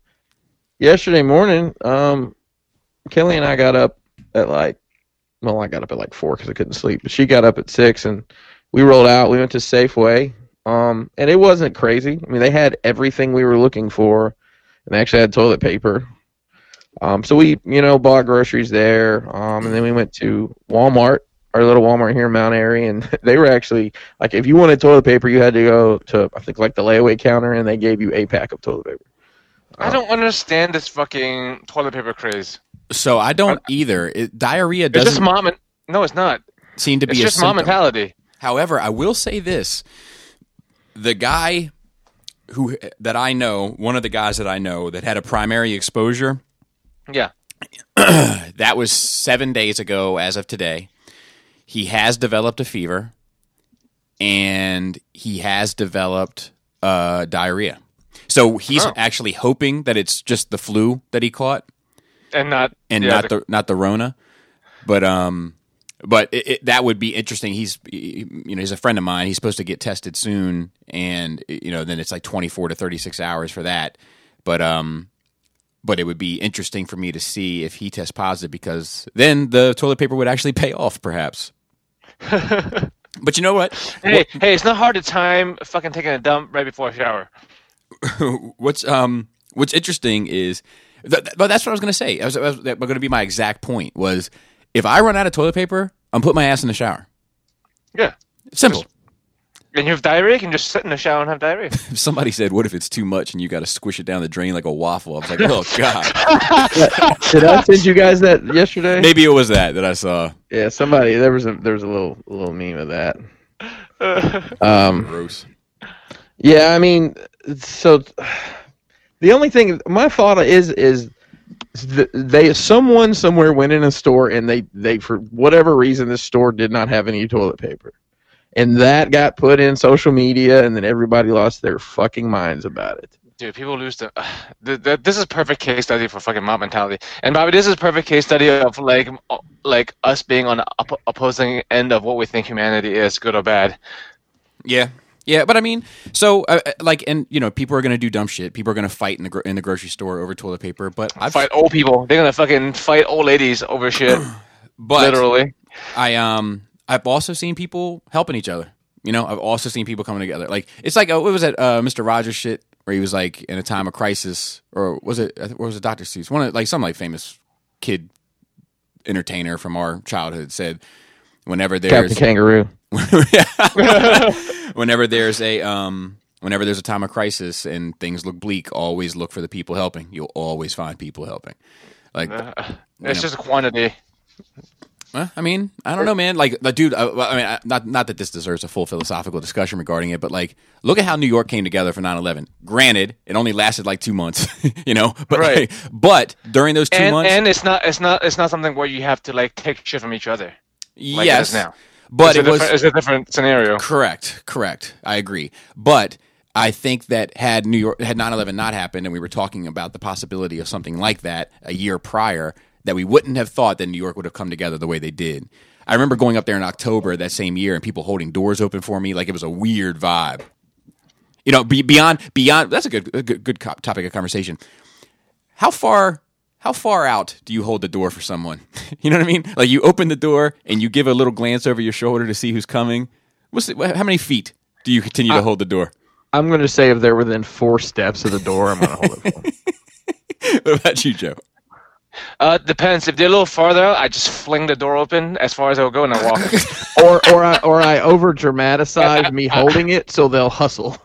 yesterday morning, um, Kelly and I got up at like, well, I got up at like four because I couldn't sleep, but she got up at six, and we rolled out. We went to Safeway, um, and it wasn't crazy. I mean, they had everything we were looking for, and they actually had toilet paper. Um, so we, you know, bought groceries there, um, and then we went to Walmart, our little Walmart here in Mount Airy, and they were actually like, if you wanted toilet paper, you had to go to I think like the layaway counter, and they gave you a pack of toilet paper. I don't understand this fucking toilet paper craze. So I don't either. It, diarrhea It's just doesn't mom and no, it's not. seem to be It's a just mom mentality. However, I will say this: the guy who that I know, one of the guys that I know that had a primary exposure, Yeah. that was seven days ago. As of today, he has developed a fever, and he has developed uh, diarrhea. So he's Oh. actually hoping that it's just the flu that he caught, And not and yeah, not the not the Rona. But um, but it, it, that would be interesting. He's you know he's a friend of mine. He's supposed to get tested soon, and you know then it's like twenty four to thirty six hours for that. But um, but it would be interesting for me to see if he tests positive because then the toilet paper would actually pay off, perhaps. but you know what? Hey, hey, it's not hard to time fucking taking a dump right before a shower. what's um what's interesting is th- th- but that's what I was going to say. I was, was that going to be my exact point was if I run out of toilet paper, I'm putting my ass in the shower. Yeah. Simple. And you have diarrhea, you can just sit in the shower and have diarrhea. If somebody said, "What if it's too much and you got to squish it down the drain like a waffle?" I was like, "Oh God." Did I send you guys that yesterday? Maybe it was that that I saw. Yeah, somebody there was a there was a little little meme of that. Um, Gross. yeah, I mean, so the only thing my thought is is they someone somewhere went in a store and they they for whatever reason this store did not have any toilet paper, and that got put in social media, and then everybody lost their fucking minds about it. Dude, people lose the, the, the. This is perfect case study for fucking mob mentality. And Bobby, this is perfect case study of like, uh, like us being on the op- opposing end of what we think humanity is, good or bad. Yeah, yeah, but I mean, so uh, uh, like, and you know, people are going to do dumb shit. People are going to fight in the gro- in the grocery store over toilet paper. But I've Fight old people. They're gonna fucking fight old ladies over shit. but literally. I um I've also seen people helping each other. You know, I've also seen people coming together. Like it's like uh, what was that uh, Mr. Rogers shit where he was like in a time of crisis, or was it? I Or was it Doctor Seuss? One of like some like famous kid entertainer from our childhood said, whenever there's Captain Kangaroo. whenever there's a um whenever there's a time of crisis and things look bleak, always look for the people helping. You'll always find people helping. Like It's just a quantity. Well, I mean, I don't know, man. Like, the dude. I, I mean, not not that this deserves a full philosophical discussion regarding it, but like, look at how New York came together for 9-11. Granted, it only lasted like two months, you know, but Right. but during those two And, months, and it's not it's not it's not something where you have to like take shit from each other. Like yes, it now. but it's it was it's a different scenario. correct, correct. I agree, but. I think that had New York had 9/11 not happened and we were talking about the possibility of something like that a year prior that we wouldn't have thought that New York would have come together the way they did. I remember going up there in October that same year and people holding doors open for me like it was a weird vibe. You know, be, beyond beyond that's a good a good, good topic of conversation. How far how far out do you hold the door for someone? you know what I mean? Like you open the door and you give a little glance over your shoulder to see who's coming. What's the, how many feet do you continue to hold the door? I'm going to say if they're within four steps of the door, I'm going to hold it for them. what about you, Joe? Uh, depends. If they're a little farther out, I just fling the door open as far as I'll go and I walk. or or I or I over dramatize me holding it so they'll hustle.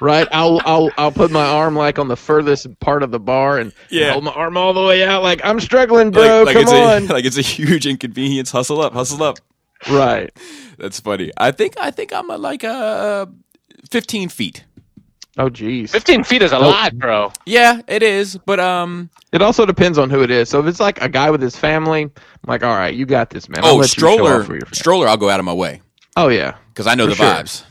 right? I'll I'll I'll put my arm like on the furthest part of the bar and Yeah. hold my arm all the way out like I'm struggling, bro. like, like come it's on. A, like it's a huge inconvenience. Hustle up, hustle up. right. That's funny. I think I think I'm at like uh, 15 feet. Oh, geez. 15 feet is a Nope. lot, bro. Yeah, it is. But um, It also depends on who it is. So if it's like a guy with his family, I'm like, all right, you got this, man. I'll oh, let you show stroller, for your family. stroller. I'll go out of my way Oh yeah. because I know For the sure. vibes.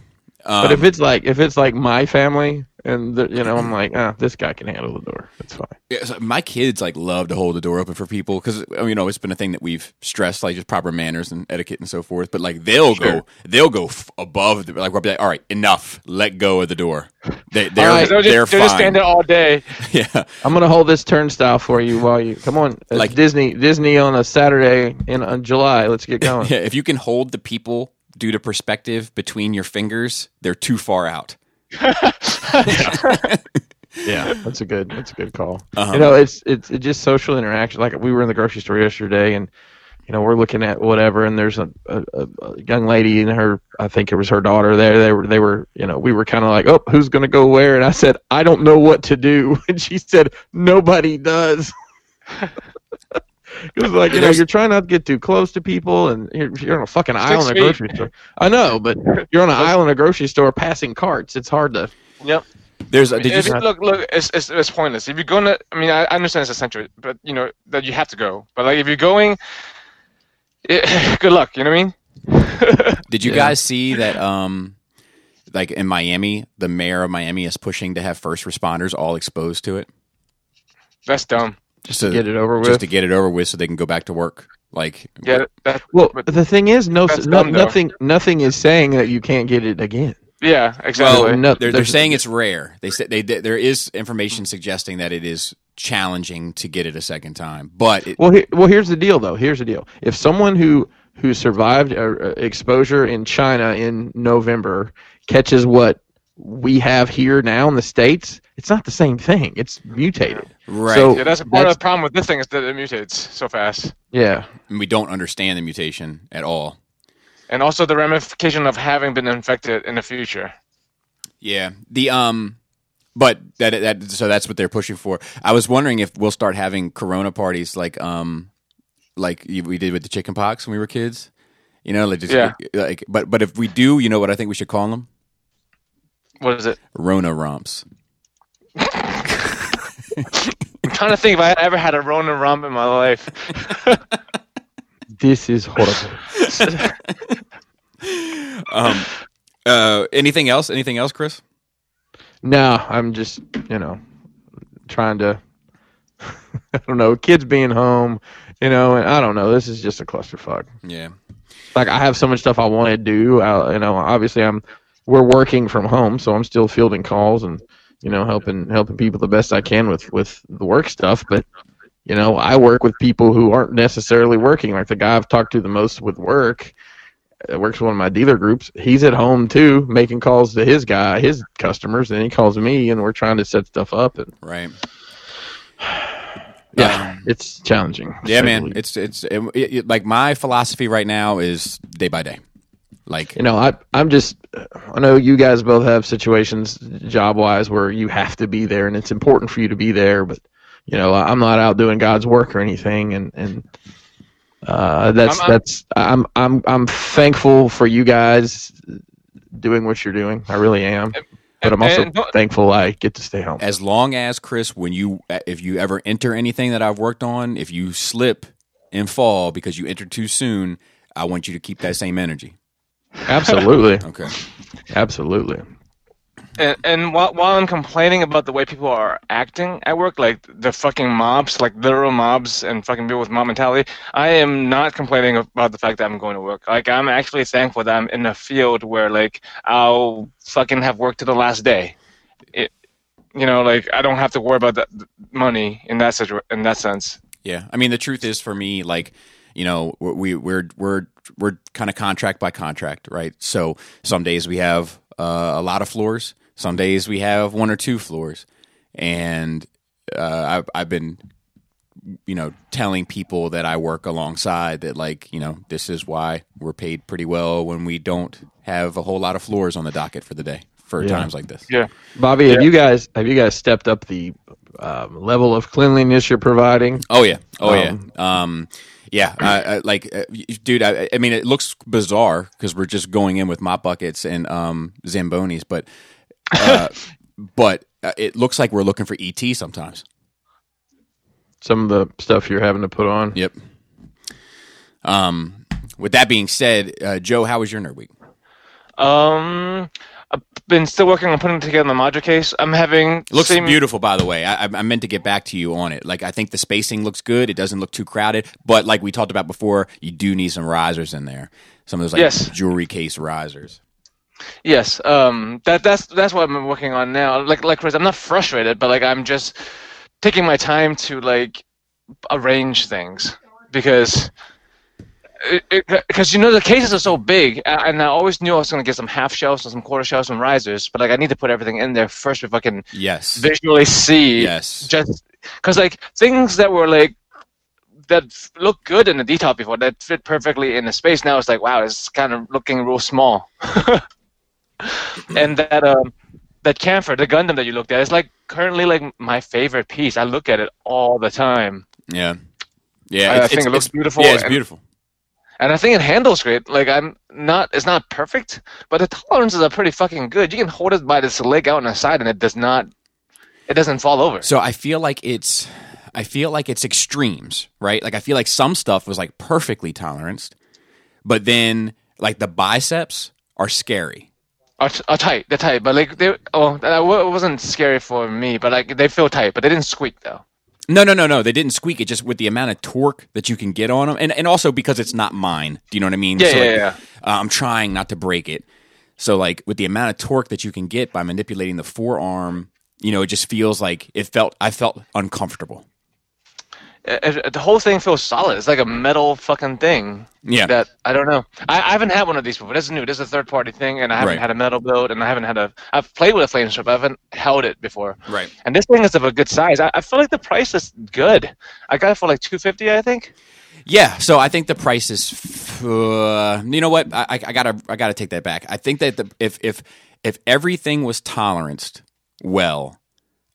Um, But if it's like if it's like my family and the, you know I'm like ah this guy can handle the door that's fine Yeah, so my kids like love to hold the door open for people because you know it's been a thing that we've stressed like just proper manners and etiquette and so forth. But like they'll Sure. go, they'll go f- above the like we'll be like, all right, enough, let go of the door. They, they're right. They'll they're just, they'll just fine. stand there all day. yeah, I'm gonna hold this turnstile for you while you come on it's Like- Disney Disney on a Saturday in on July let's get going yeah. If you can hold the people due to perspective between your fingers, they're too far out. yeah. That's a good that's a good call. Uh-huh. you know it's it's it's just social interaction. Like we were in the grocery store yesterday and you know we're looking at whatever and there's a, a, a a young lady and her I think it was her daughter there. They were they were you know we were kind of like oh who's gonna go where? And I said I don't know what to do. And she said nobody does It was like you know you're trying not to get too close to people and you're, you're on a fucking aisle in a grocery store I know but you're on an aisle in a grocery store passing carts it's hard to Yep. There's a, did you If you- look, look, it's, it's, it's pointless. If you're going to, I mean, I I understand it's essential, but you know that you have to go. But like, if you're going, it, good luck. You know what I mean? Did you Yeah. guys see that? Um, like in Miami, the mayor of Miami is pushing to have first responders all exposed to it, That's dumb. Just to get it over with just to get it over with, so they can go back to work. Like, Yeah, that, Well, But the thing is, no, no dumb, though. nothing, nothing is saying that you can't get it again. yeah, exactly. well, no, they're, they're saying it's rare. They said they, they there is information suggesting that it is challenging to get it a second time, but it, Well, he, well, here's the deal, though. Here's the deal. If someone who who survived uh, uh, exposure in China in November catches what we have here now in the states, it's not the same thing. It's mutated. right, So- yeah, that's part of the problem with this thing is that it mutates so fast, Yeah, and we don't understand the mutation at all. and also the ramification of having been infected in the future. Yeah. The um but that that so that's what they're pushing for. I was wondering if we'll start having corona parties like um like we did with the chicken pox when we were kids. You know, like just Yeah. like but but if we do, you know what I think we should call them? What is it? Rona romps. I'm trying to think if I ever had a Rona rump in my life. this is horrible. Um uh anything else? Anything else, Chris? no, I'm just you know trying to. I don't know. Kids being home, you know, and I don't know. This is just a clusterfuck. Yeah. like I have so much stuff I want to do. I, you know, obviously I'm we're working from home, so I'm still fielding calls and you know helping helping people the best I can with with the work stuff. But you know, I work with people who aren't necessarily working. Like the guy I've talked to the most with work uh, works with one of my dealer groups. He's at home too, making calls to his guy, his customers, and he calls me, and we're trying to set stuff up. And Right. yeah, Um, it's challenging. Yeah, man. It's it's it, it, like my philosophy right now is day by day. Like you know, I I'm just I know you guys both have situations job wise where you have to be there and it's important for you to be there, but you know, I'm not out doing God's work or anything and and uh, that's I'm- I'm- that's I'm I'm I'm thankful for you guys doing what you're doing. I really am. But I'm also And thankful I get to stay home. as long as Chris, when you if you ever enter anything that I've worked on, if you slip and fall because you entered too soon, I want you to keep that same energy. Absolutely. Okay. Absolutely. And, and while, while I'm complaining about the way people are acting at work, like the fucking mobs, like literal mobs and fucking people with mob mentality, I am not complaining about the fact that I'm going to work. Like, I'm actually thankful that I'm in a field where, like, I'll fucking have work to the last day. It, you know, like, I don't have to worry about the money in that situ- in that sense. Yeah, I mean the truth is for me, like you know, we we're we're we're kind of contract by contract, right? So some days we have uh, a lot of floors, some days we have one or two floors, and uh, I've I've been you know telling people that I work alongside that like you know this is why we're paid pretty well when we don't have a whole lot of floors on the docket for the day for Yeah. times like this. Yeah. Bobby, have you guys have you guys stepped up the um, level of cleanliness you're providing? Oh yeah, oh Um, yeah, um, yeah. I, like, uh, dude. I, I mean, it looks bizarre because we're just going in with mop buckets and um, zambonis, but uh, but uh, it looks like we're looking for ET sometimes. Some of the stuff you're having to put on. Yep. Um, with that being said, uh, Joe, how was your nerd week? Um, I've been still working on putting together the module case. I'm having It looks same- beautiful, by the way. I, I- meant to get back to you on it. Like, I think the spacing looks good. It doesn't look too crowded, but like we talked about before, you do need some risers in there. Some of those like Yes. jewelry case risers. Yes, um, that that's that's what I'm working on now. Like like Chris, I'm not frustrated, but like I'm just taking my time to like arrange things because because you know the cases are so big, and I always knew I was gonna get some half shelves and some quarter shelves and risers, but like I need to put everything in there first before I can Yes. visually see. Yes. Just because like things that were like that looked good in the detail before that fit perfectly in the space now it's like wow it's kind of looking real small and that um that Kampfer the gundam that you looked at is like currently like my favorite piece i look at it all the time Yeah. Yeah. I- I think it looks beautiful Yeah, it's and- beautiful. And i think it handles great like i'm not it's not perfect but the tolerances are pretty fucking good you can hold it by this leg out on the side and it does not it doesn't fall over So I feel like it's I feel like it's extremes, right? Like I feel like some stuff was like perfectly toleranced, but then like the biceps are scary. are, are tight. They're tight, but like they oh, that wasn't scary for me, but like they feel tight, but they didn't squeak though. No, no, no, no. They didn't squeak. It just with the amount of torque that you can get on them, and and also because it's not mine. Do you know what I mean? Yeah, So, yeah, like, yeah. Uh, I'm trying not to break it. So like with the amount of torque that you can get by manipulating the forearm, you know, it just feels like it felt. I felt uncomfortable. Uh, uh, the whole thing feels solid. It's like a metal fucking thing. Yeah. That I don't know. I, I haven't had one of these before. This is new. This is a third party thing, and I haven't Right. had a metal build, and I haven't had a. I've played with a Flame Toys. I haven't held it before. Right. And this thing is of a good size. I, I feel like the price is good. I got it for like two fifty, I think. Yeah, so I think the price is. f- Uh, you know what? I, I, I gotta I gotta take that back. I think that the, if if if everything was toleranced well,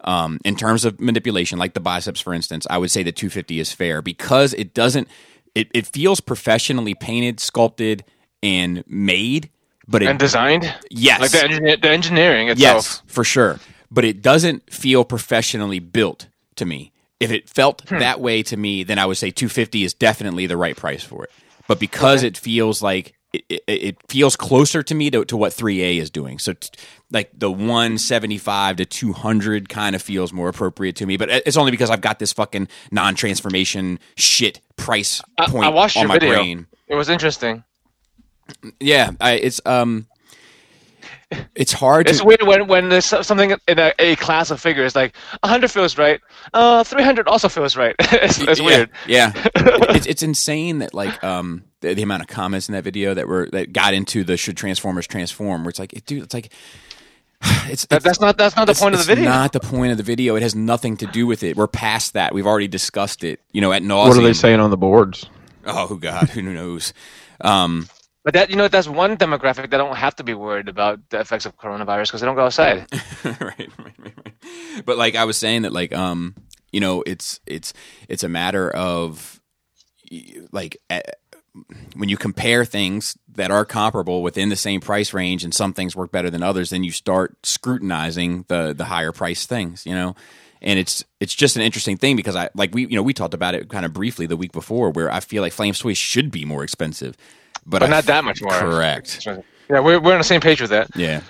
um, in terms of manipulation, like the biceps, for instance, I would say that 250 is fair because it doesn't. It, it feels professionally painted, sculpted, and made, but it And designed. yes, Like the, engineer, the engineering itself. Yes, for sure. But it doesn't feel professionally built to me. If it felt Hmm. that way to me, then I would say 250 is definitely the right price for it. But because it feels like it, it, feels closer to me to, to what 3A is doing. So, t- like the 175 to 200 kind of feels more appropriate to me. But it's only because I've got this fucking non transformation shit price I, point I watched on your my video. brain. It was interesting. Yeah, I, it's um, it's hard to It's weird when when there's something in a, a class of figures like 100 feels right, uh, 300 also feels right. it's, it's Yeah, weird. Yeah, It- it's it's insane that like um the, the amount of comments in that video that were that got into the should Transformers transform where it's like dude it's like it's, That, it's that's not that's not the point of the it's video. Not the point of the video. It has nothing to do with it. We're past that. We've already discussed it. You know, at nauseam. What are they saying on the boards? Oh God, who knows? Um, But that you know that's one demographic that don't have to be worried about the effects of coronavirus because they don't go outside. right, right, right, right. But like I was saying that like um you know it's it's it's a matter of like when you compare things that are comparable within the same price range and some things work better than others then you start scrutinizing the the higher price things you know and it's it's just an interesting thing because I like we you know we talked about it kind of briefly the week before where I feel like Flame Toys should be more expensive but, But I- not that much more. correct Yeah, we're we're on the same page with that. yeah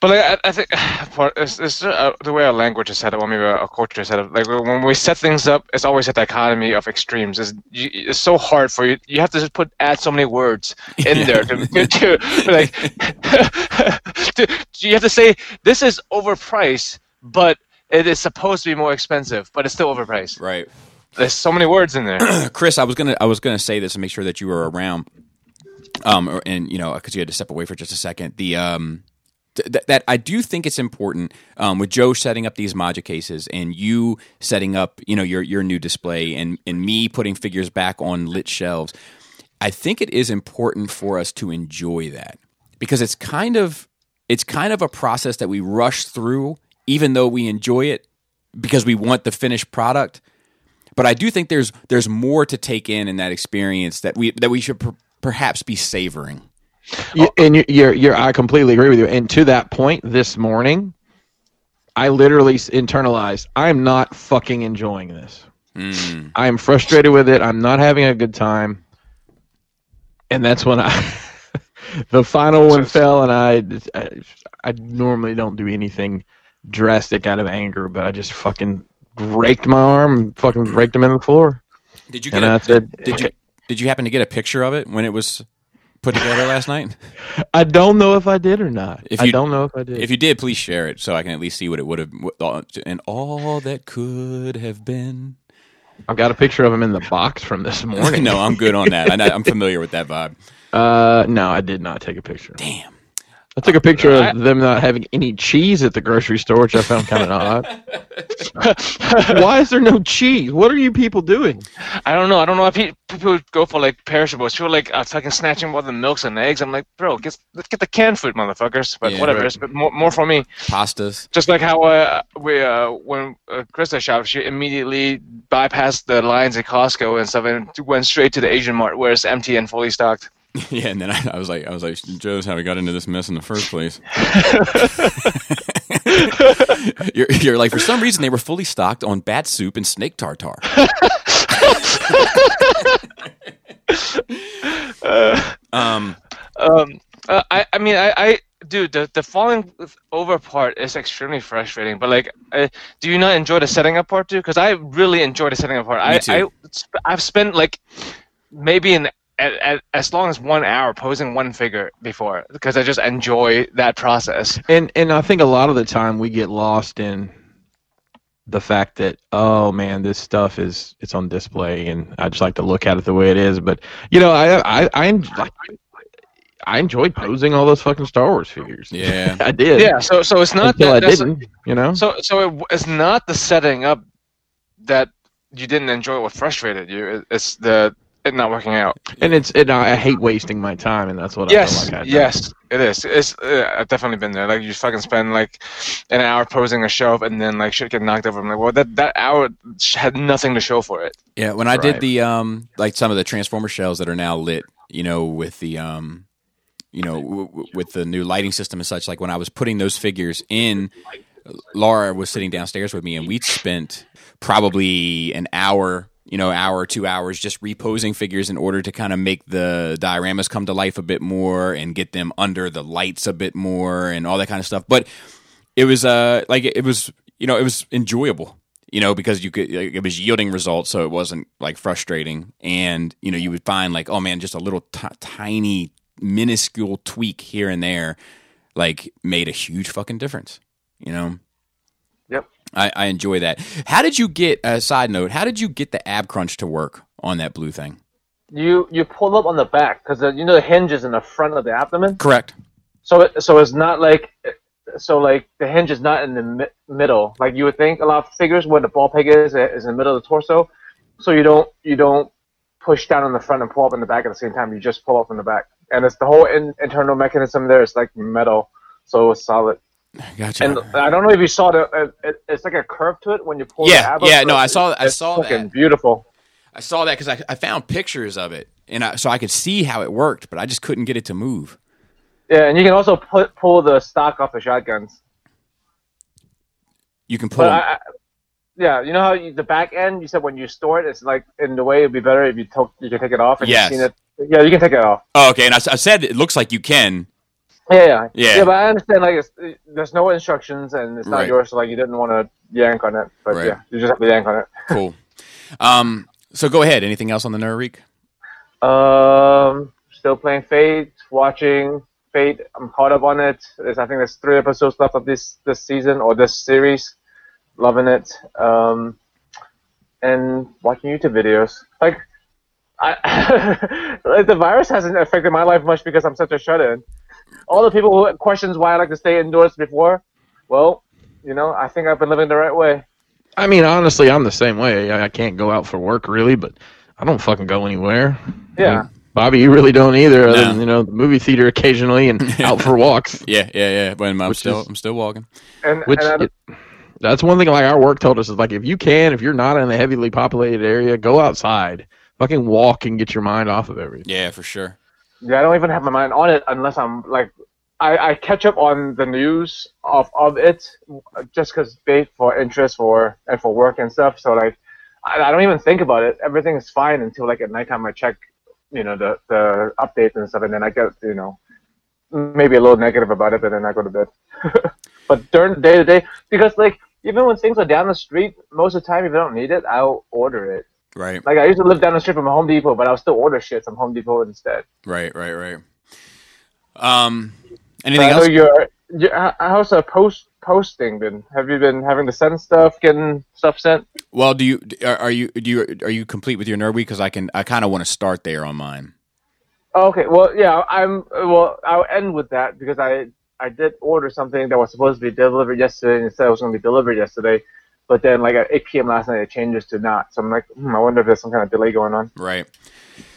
But like, I, I think part it's, it's uh, the way our language is set up, or maybe our culture is set up. Like when we set things up, it's always a dichotomy of extremes. It's, you, it's so hard for you. You have to just put add so many words in there to, to, to like. to, you have to say this is overpriced, but it is supposed to be more expensive, but it's still overpriced. right There's so many words in there. Chris, I was gonna I was gonna say this and make sure that you were around. Um, and you know, because you had to step away for just a second. The um, th- th- that I do think it's important um, with Joe setting up these Maja cases and you setting up, you know, your your new display and and me putting figures back on lit shelves. I think it is important for us to enjoy that because it's kind of it's kind of a process that we rush through, even though we enjoy it because we want the finished product but I do think there's there's more to take in in that experience that we that we should per- perhaps be savoring. You, and you- you're, you're, I completely agree with you. And to that point, this morning, I literally internalized. I'm not fucking enjoying this. Mm. I am frustrated with it. I'm not having a good time. And that's when I, the final one fell, and I, I, I normally don't do anything drastic out of anger, but I just fucking raked my arm, fucking raked him in the floor, Did you get? and A, I said, did you? Did you happen to get a picture of it when it was put together last night? I don't know if I did or not. If I you- don't know if I did. If you did, please share it so I can at least see what it would have and all that could have been. I've got a picture of him in the box from this morning. no, I'm good on that. I, I'm familiar with that vibe. Uh, no, I did not take a picture. Damn. I took a picture of them not having any cheese at the grocery store, which I found kind of odd. Why is there no cheese? What are you people doing? I don't know. I don't know if pe- people go for like perishables. People like uh, fucking snatching all the milks and eggs. I'm like, bro, get let's get the canned food, motherfuckers. But Yeah, whatever, right. it's but more, more for me. Pastas. Just like how uh, we uh, when uh, Krista shopped, she immediately bypassed the lines at Costco and stuff and went straight to the Asian Mart where it's empty and fully stocked. Yeah, and then I, I was like, I was like, Joe's how we got into this mess in the first place. you're, you're like, for some reason they were fully stocked on bat soup and snake tartar. um, Um, uh, I, I mean, I, I, dude, the, the falling over part is extremely frustrating. But like, uh, do you not enjoy the setting up part too? Because I really enjoy the setting up part. I, too. I, I've spent like maybe an at, at, as long as one hour posing one figure before because I just enjoy that process. And and I think a lot of the time we get lost in the fact that oh man, this stuff is it's on display, and I just like to look at it the way it is. But you know, I I I, en- like, I enjoyed posing all those fucking Star Wars figures. yeah. I did. Yeah. So so it's not until I that, that's- didn't. You know. So so it, it's not the setting up that you didn't enjoy what frustrated you. It- It's the it not working out. and it's and I I hate wasting my time, and that's what I Yes, feel like I yes, it is. It's uh, I've definitely been there. Like you fucking spend like an hour posing a shelf, and then like shit get knocked over. I'm like, well, that that hour had nothing to show for it. Yeah, when I did the um like some of the transformer shells that are now lit, you know, with the um you know w- w- with the new lighting system and such like when I was putting those figures in Laura was sitting downstairs with me and we'd spent probably an hour, you know, hour, 2 hours just reposing figures in order to kind of make the dioramas come to life a bit more and get them under the lights a bit more and all that kind of stuff. But it was uh like it was you know it was enjoyable you know because you could like, it was yielding results so it wasn't like frustrating and you know you would find like oh man just a little t- tiny minuscule tweak here and there like made a huge fucking difference you know. I, I enjoy that. How did you get? A side note: How did you get the ab crunch to work on that blue thing? You you pull up on the back because you know the hinge is in the front of the abdomen. Correct. So it, so it's not like so like the hinge is not in the mi- middle like you would think. A lot of figures where the ball peg is is in the middle of the torso. So you don't you don't push down on the front and pull up in the back at the same time. You just pull up in the back, and it's the whole in, internal mechanism there is like metal, so it's solid. Gotcha. And I don't know if you saw the it, it, it's like a curve to it when you pull. Yeah, the ab yeah, no, I saw- I saw that. Beautiful. I saw that because I, I found pictures of it, and I, so I could see how it worked, but I just couldn't get it to move. Yeah, and you can also put, pull the stock off the shotguns. You can pull. I, I, yeah, you know how you, the back end you said when you store it, it's like in the way it'd be better if you took you can take it off. And Yes. It. Yeah, you can take it off. oh, okay, and I said it looks like you can. Yeah, yeah, Yeah. Yeah, but I understand like it's, there's no instructions and it's not Right. yours, so like you didn't want to yank on it. But Right. yeah, you just have to yank on it. Cool. um, so go ahead. Anything else on the Neuralink? Um, still playing Fate, watching Fate. I'm caught up on it. There's, I think there's three episodes left of this this season or this series. Loving it. Um, and watching YouTube videos. Like, I, like the virus hasn't affected my life much because I'm such a shut-in. All the people who questions why I like to stay indoors before, well, you know, I think I've been living the right way. I mean, honestly, I'm the same way. I, I can't go out for work really, but I don't fucking go anywhere. Yeah. Like, Bobby, you really don't either. Other No. than, you know, the movie theater occasionally and out for walks. Yeah, yeah, yeah. But I'm Which still, is- I'm still walking. And, Which and it- that's one thing. Like our work told us is like if you can, if you're not in a heavily populated area, go outside, fucking walk and get your mind off of everything. Yeah, for sure. Yeah, I don't even have my mind on it unless I'm like I, I catch up on the news of, of it just because for interest for and for work and stuff. So like, I, I don't even think about it. Everything is fine until like at nighttime I check, you know, the the updates and stuff, and then I get you know maybe a little negative about it, but then I go to bed. but during the day to day, because like even when things are down the street, most of the time if I don't need it, I'll order it. Right. Like I used to live down the street from a Home Depot, but I'll still order shit from Home Depot instead. Right. Right. Right. Um. Anything else? you're, you how's the post posting been? Have you been having to send stuff, getting stuff sent? Well, do you are, are you do you are you complete with your nerd week? Because I can I kind of want to start there on mine. Okay, well, yeah, I'm. Well, I'll end with that because I I did order something that was supposed to be delivered yesterday, and it said it was going to be delivered yesterday, but then like at 8 p.m. last night, it changes to not. So I'm like, hmm, I wonder if there's some kind of delay going on. Right.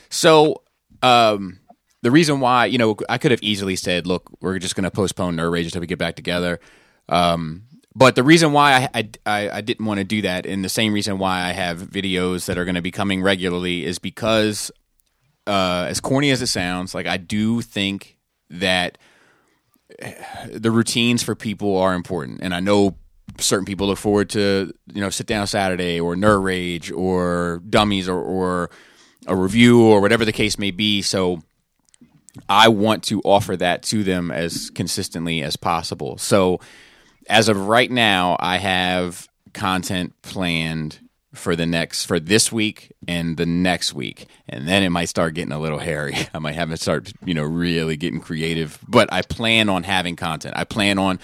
So, um, the reason why, you know, I could have easily said, look, we're just going to postpone Nerd Rage until we get back together. Um, but the reason why I, I, I didn't want to do that, and the same reason why I have videos that are going to be coming regularly, is because, uh, as corny as it sounds, like I do think that the routines for people are important, and I know certain people look forward to you know sit down Saturday or Nerd Rage or Dummies or, or a review or whatever the case may be. So I want to offer that to them as consistently as possible. So as of right now, I have content planned for the next for this week and the next week and then it might start getting a little hairy i might have to start you know really getting creative but i plan on having content i plan on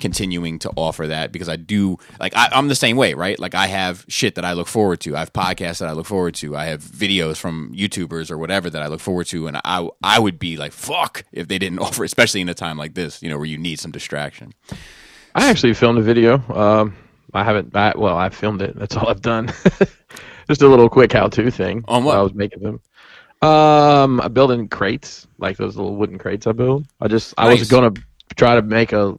continuing to offer that because i do like I, i'm the same way right like i have shit that i look forward to i have podcasts that i look forward to i have videos from youtubers or whatever that i look forward to and i i would be like fuck if they didn't offer especially in a time like this you know where you need some distraction I actually filmed a video. Um, I haven't. I, well, I filmed it. That's all I've done. Just a little quick how-to thing. On what? I was making them. Um, I'm building crates, like those little wooden crates I build. I just, I was gonna try to make a.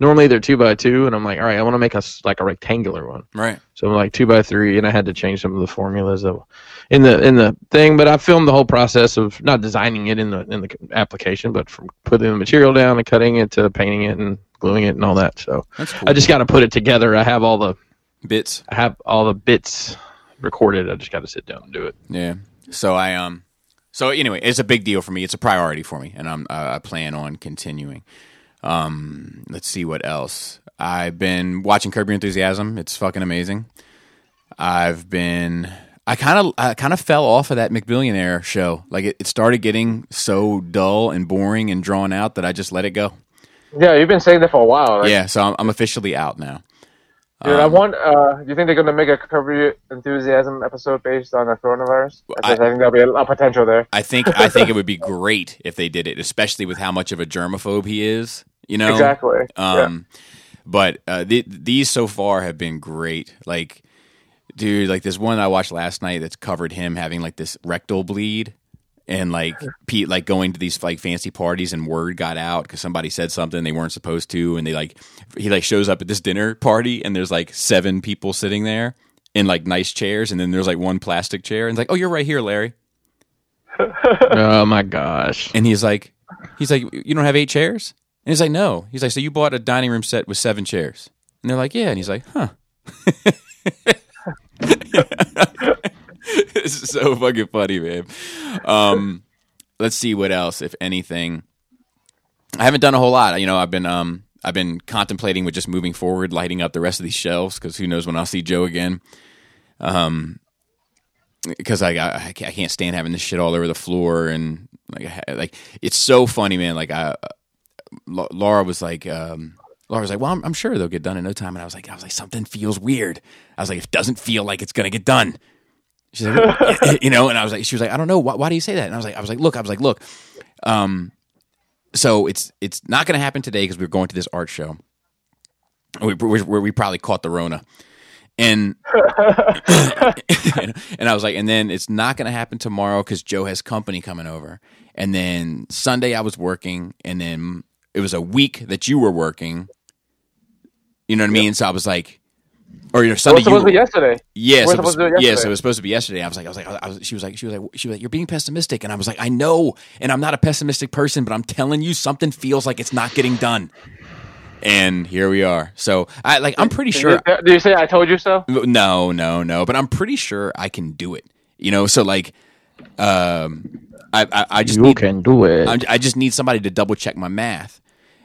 Normally they're two by two, and I'm like, all right, I want to make a like a rectangular one. right So I'm like two by three, and I had to change some of the formulas of, in the in the thing. But I filmed the whole process of not designing it in the in the application, but from putting the material down and cutting it to painting it and gluing it and all that. So that's cool I just got to put it together. I have all the bits I have all the bits recorded. I just got to sit down and do it. Yeah. So I um. So anyway, it's a big deal for me. It's a priority for me, and I'm uh, I plan on continuing. Um, let's see what else. I've been watching Curb Your Enthusiasm. It's fucking amazing. I've been. I kind of I kind of fell off of that McBillionaire show. Like it, it started getting so dull and boring and drawn out that I just let it go. Yeah, you've been saying that for a while. Right? Yeah. So I'm, I'm officially out now. Dude, I Um, want. Uh, do you think they're gonna make a cover enthusiasm episode based on the coronavirus? I- I, think there'll be a, a potential there. I think I think it would be great if they did it, especially with how much of a germaphobe he is. You know, Exactly. yeah. Um, but uh, th- these so far have been great. Like, dude, like this one I watched last night that's covered him having like this rectal bleed, and like Pete like going to these like fancy parties and word got out because somebody said something they weren't supposed to, and they like he like shows up at this dinner party and there's like seven people sitting there in like nice chairs, and then there's like one plastic chair, and it's like, oh, you're right here, Larry, oh my gosh! and he's like, he's like, you don't have eight chairs. And he's like, no. He's like, so you bought a dining room set with seven chairs? And they're like, yeah. And he's like, huh. this is so fucking funny, man. Um, let's see what else, if anything. I haven't done a whole lot. You know, I've been um, I've been contemplating with just moving forward, lighting up the rest of these shelves because who knows when I'll see Joe again. Um, because I, I I can't stand having this shit all over the floor and like like it's so funny, man. Like I, Laura was like, um, Laura was like, well, I'm, I'm sure they'll get done in no time, and I was like, I was like, something feels weird. I was like, it doesn't feel like it's gonna get done. She's like, you know, and I was like, she was like, I don't know, why, why do you say that? And I was like, I was like, look, I was like, look, um, so it's it's not gonna happen today because we're going to this art show. We, we, we, we probably caught the Rona. And and I was like, and then it's not going to happen tomorrow because Joe has company coming over. And then Sunday I was working, and then it was a week that you were working. You know what I mean? So I was like, or you know It Sunday. was supposed to be yesterday. Yeah, We're it was, it yeah, yesterday. so it was supposed to be yesterday. I was like, I was like, I was, she was like, she was like, she was like, you're being pessimistic, and I was like, I know, and I'm not a pessimistic person, but I'm telling you, something feels like it's not getting done, and here we are. So I like, I'm pretty Did sure. you, did you say I told you so? No, no, no, but I'm pretty sure I can do it. You know, so like, um, I, I, I just You need, can do it. I, I just need somebody to double check my math.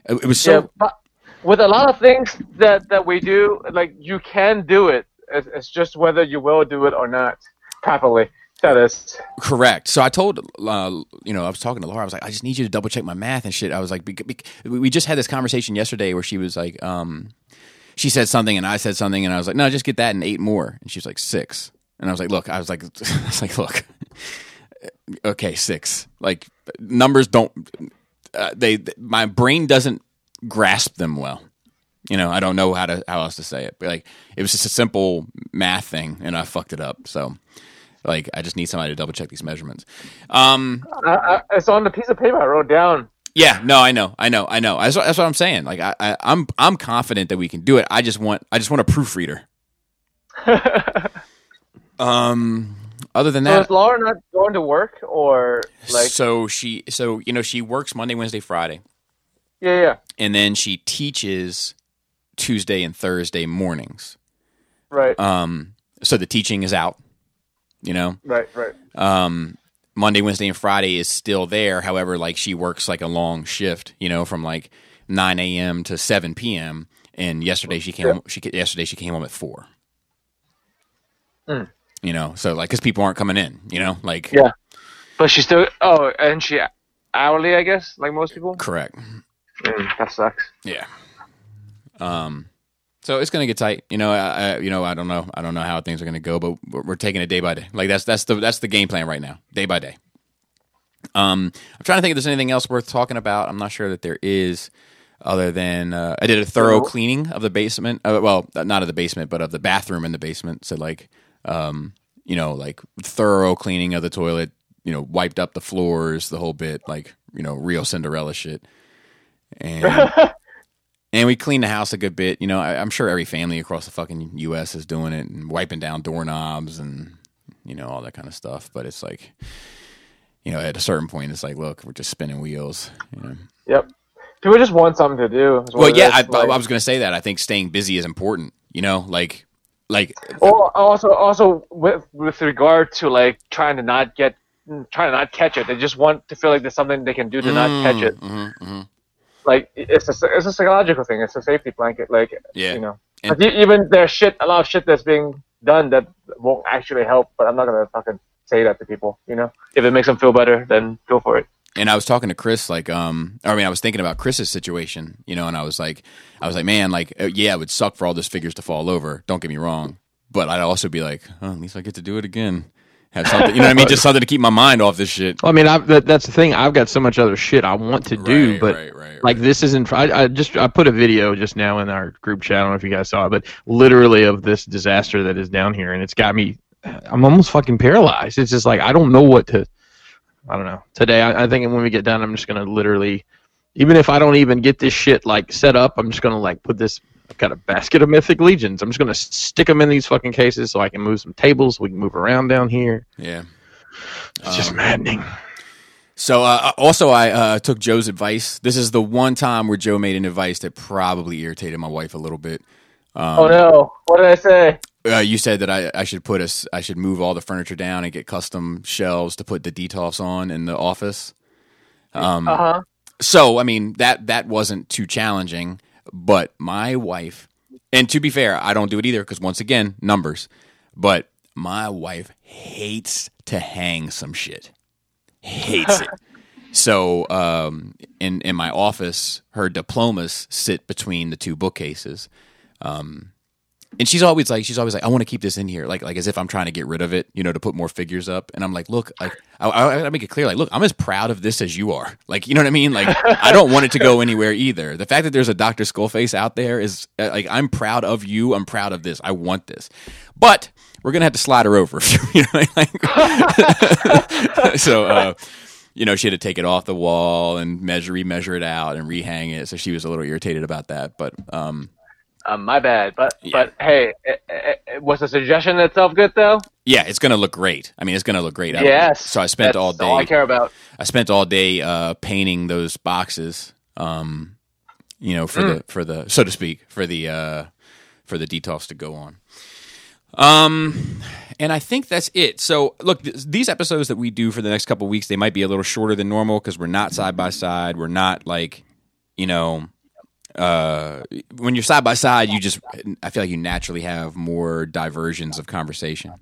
It, it was so yeah, but with a lot of things that that we do, like you can do it. It's, it's just whether you will do it or not properly. That is. Correct. So I told, uh, you know, I was talking to Laura. I was like, I just need you to double check my math and shit. I was like, we just had this conversation yesterday where she was like, um, she said something and I said something and I was like, no, just get that and eight more. And she was like six. And I was like, look, I was like, I was like, look, okay, six. Like numbers don't, uh, they, my brain doesn't grasp them well. You know, I don't know how to how else to say it, but like it was just a simple math thing, and I fucked it up. So, like, I just need somebody to double check these measurements. Um, I, I, it's on the piece of paper I wrote down. yeah, no, I know, I know, I know. That's, what- that's what I'm saying. Like, I, I, I'm I'm confident that we can do it. I just want I just want a proofreader. Um, other than So that, is Laura not going to work or like? so she so you know she works Monday, Wednesday, Friday, Yeah, yeah, and then she teaches Tuesday and Thursday mornings. right, Um, so the teaching is out. You know, right, right. um, Monday, Wednesday, and Friday is still there. However, like she works like a long shift, you know, from like nine a.m. to seven p.m. And yesterday she came. Yeah. Home, she yesterday she came home at four. Mm. You know, so like because people aren't coming in. You know, like Yeah. But she still. Oh, and she hourly, I guess, like most people. correct. Mm, that sucks. Yeah. Um. So it's gonna get tight, you know. I, I, you know, I don't know, I don't know how things are gonna go, but we're, we're taking it day by day. Like that's that's the that's the game plan right now, day by day. Um, I'm trying to think if there's anything else worth talking about. I'm not sure that there is, other than uh, I did a thorough cleaning of the basement. Uh, well, not of the basement, but of the bathroom in the basement. So like, um, you know, like thorough cleaning of the toilet. You know, wiped up the floors, the whole bit, like you know, real Cinderella shit. And and we cleaned the house a good bit. You know, I, I'm sure every family across the fucking U.S. is doing it and wiping down doorknobs and you know all that kind of stuff. But it's like, you know, at a certain point, it's like, look, we're just spinning wheels. You know? Yep. People just want something to do. Well, yeah, I, like- I was going to say that. I think staying busy is important. You know, like, like, Or also, also with with regard to like trying to not get, trying to not catch it. They just want to feel like there's something they can do to not catch it. mhm, mhm. Like it's a it's a psychological thing. It's a safety blanket. Like Yeah. you know, And- even there's shit, a lot of shit that's being done that won't actually help. But I'm not gonna fucking say that to people. You know, if it makes them feel better, then go for it. and I was talking to Chris, like, um, I mean, I was thinking about Chris's situation, you know, and I was like, I was like, man, like, uh, yeah, it would suck for all those figures to fall over. Don't get me wrong, but I'd also be like, oh, at least I get to do it again. Have something, you know what I mean? Just something to keep my mind off this shit. Well, I mean, I, that, that's the thing. I've got so much other shit I want to do, Right, but right, right, like this isn't. I, I just I put a video just now in our group chat. I don't know if you guys saw it, but literally of this disaster that is down here, and it's got me. I'm almost fucking paralyzed. It's just like I don't know what to. I don't know. Today, I, I think when we get done, I'm just gonna literally, even if I don't even get this shit like set up, I'm just gonna like put this. I've got a basket of Mythic Legions. I'm just gonna stick them in these fucking cases so I can move some tables. We can move around down here. Yeah. It's just Um, maddening. So uh, also, I uh, took Joe's advice. This is the one time where Joe made an advice that probably irritated my wife a little bit. Um, oh no! What did I say? uh, you said that I, I should put us I should move all the furniture down and get custom shelves to put the detolfs on in the office. Um, Uh huh. so I mean that that wasn't too challenging, but my wife, and to be fair, I don't do it either because once again numbers. But my wife hates to hang some shit, hates it. So um, in in my office, her diplomas sit between the two bookcases. Um, and she's always like, she's always like, I want to keep this in here, like, like as if I'm trying to get rid of it, you know, to put more figures up. And I'm like, look, like, I, I, I make it clear, like, look, I'm as proud of this as you are. Like, you know what I mean? Like, I don't want it to go anywhere either. The fact that there's a Doctor Skullface out there is uh, like, I'm proud of you. I'm proud of this. I want this, but we're gonna have to slide her over. you know, like, so. uh you know, she had to take it off the wall and measure, remeasure it out and rehang it. So she was a little irritated about that. But, um, Uh, my bad, but Yeah. but hey, it, it, it- was the suggestion itself good though? Yeah, it's gonna look great. I mean, it's gonna look great. I- Yes. So I spent all day. all I care about. I spent all day uh, painting those boxes. Um, you know, for Mm. the for the so to speak for the uh, for the details to go on. Um, and I think that's it. So look, th- these episodes that we do for the next couple weeks, they might be a little shorter than normal because we're not side by side. We're not like, you know, uh, when you're side by side, you just I feel like you naturally have more diversions of conversation.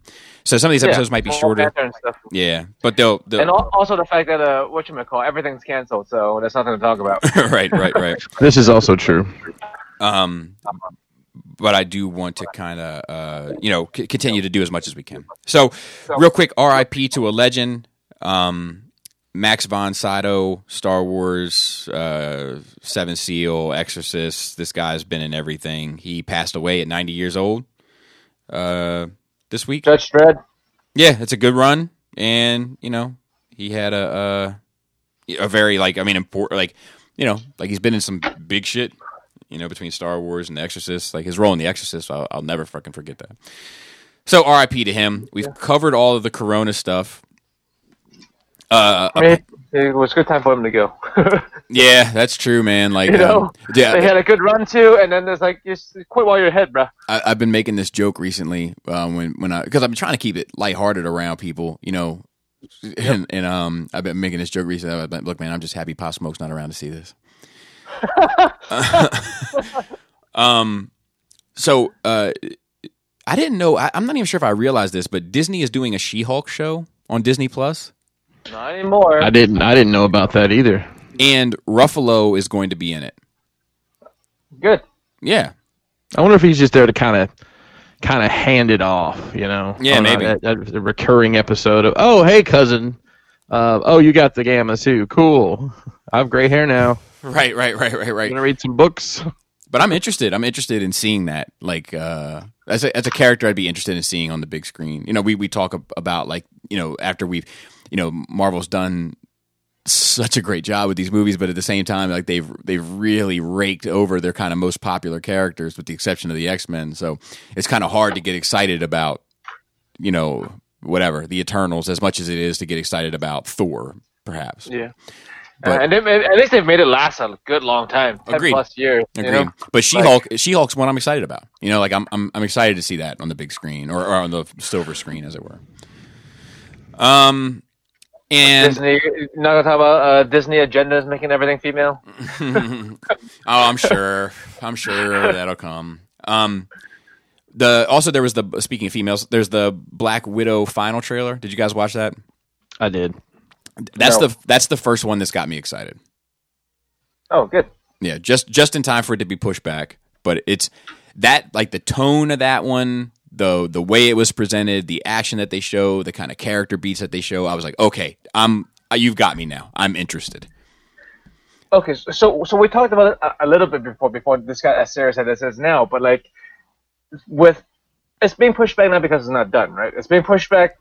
So some of these episodes might be shorter. banter and stuff. Yeah, but they'll, they'll And also the fact that uh, what you call everything's canceled, so there's nothing to talk about. right, right, right. This is also true. Um, but I do want to kind of, uh, you know, c- continue to do as much as we can. So, real quick, R.I.P. to a legend, um, Max von Sydow, Star Wars, uh, Seven Seal, Exorcist. This guy's been in everything. He passed away at 90 years old uh, this week. Judge Dredd. Yeah, it's a good run, and you know, he had a a, a very like I mean important like you know like he's been in some big shit. You know, between Star Wars and The Exorcist, like his role in The Exorcist, I'll, I'll never fucking forget that. So, R.I.P. to him. We've covered all of the Corona stuff. Uh, I mean, it was a good time for him to go. yeah, that's true, man. Like, you know, um, yeah, they had a good run too, and then there's like just quit while you're ahead, bro. I, I've been making this joke recently um, when when I because I've been trying to keep it lighthearted around people, you know, and, and um I've been making this joke recently. I've been, Look, man, I'm just happy Pop Smoke's not around to see this. um, so uh, I didn't know. I, I'm not even sure if I realized this, but Disney is doing a She-Hulk show on Disney Plus, Not anymore. I didn't. I didn't know about that either. and Ruffalo is going to be in it. Good. Yeah, I wonder if he's just there to kind of, kind of hand it off. You know? Yeah, On maybe. that, that, that recurring episode of Oh, hey cousin. Uh, oh, you got the gamma too. Cool. I have gray hair now. right, right, right, right, right. Gonna read some books. But I'm interested. I'm interested in seeing that. Like uh, as a as a character, I'd be interested in seeing on the big screen. You know, we we talk about like you know after we've you know Marvel's done such a great job with these movies, but at the same time, like they've they've really raked over their kind of most popular characters, with the exception of the X Men. So it's kind of hard to get excited about you know whatever the Eternals as much as it is to get excited about Thor, perhaps. Yeah. But- and they, at least they've made it last a good long time, ten Agreed. plus years. Agreed. You know? But She Hulk, She Hulk's one I'm excited about. You know, like I'm, I'm, I'm excited to see that on the big screen or, or on the silver screen, as it were. Um, and Disney. Not gonna talk about uh, Disney agendas making everything female. oh, I'm sure, I'm sure that'll come. Um, the also there was the speaking of females, there's the Black Widow final trailer. Did you guys watch that? I did. That's No. the that's the first one that's got me excited. Oh, good. Yeah, just just in time for it to be pushed back. But it's that like the tone of that one, the the way it was presented, the action that they show, the kind of character beats that they show. I was like, okay, I'm uh, you've got me now. I'm interested. Okay, so so, we talked about it a, a little bit before before this got as serious as it is now, but like with it's being pushed back now because it's not done, right? It's being pushed back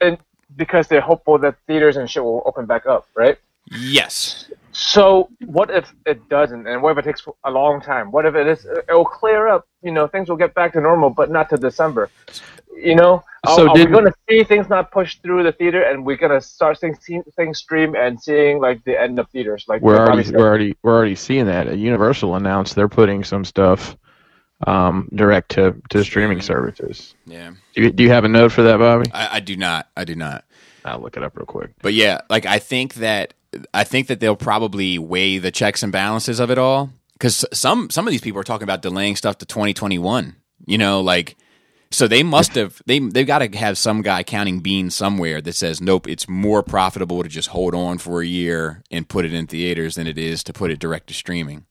and because they're hopeful that theaters and shit will open back up, right? Yes. So what if it doesn't, and what if it takes a long time? What if it is? It will clear up. You know, things will get back to normal, but not to December. You know, are, So are we going to see things not pushed through the theater, and we're going to start seeing seeing things stream and seeing like the end of theaters? Like We're already we're already we're already seeing that. Universal announced they're putting some stuff um, direct to, to streaming services. Yeah. Do you, do you have a note for that, Bobby? I, I do not. I do not. I'll look it up real quick. But yeah, like I think that I think that they'll probably weigh the checks and balances of it all because some some of these people are talking about delaying stuff to 2021. You know, like so they must have they they've got to have some guy counting beans somewhere that says nope, it's more profitable to just hold on for a year and put it in theaters than it is to put it direct to streaming.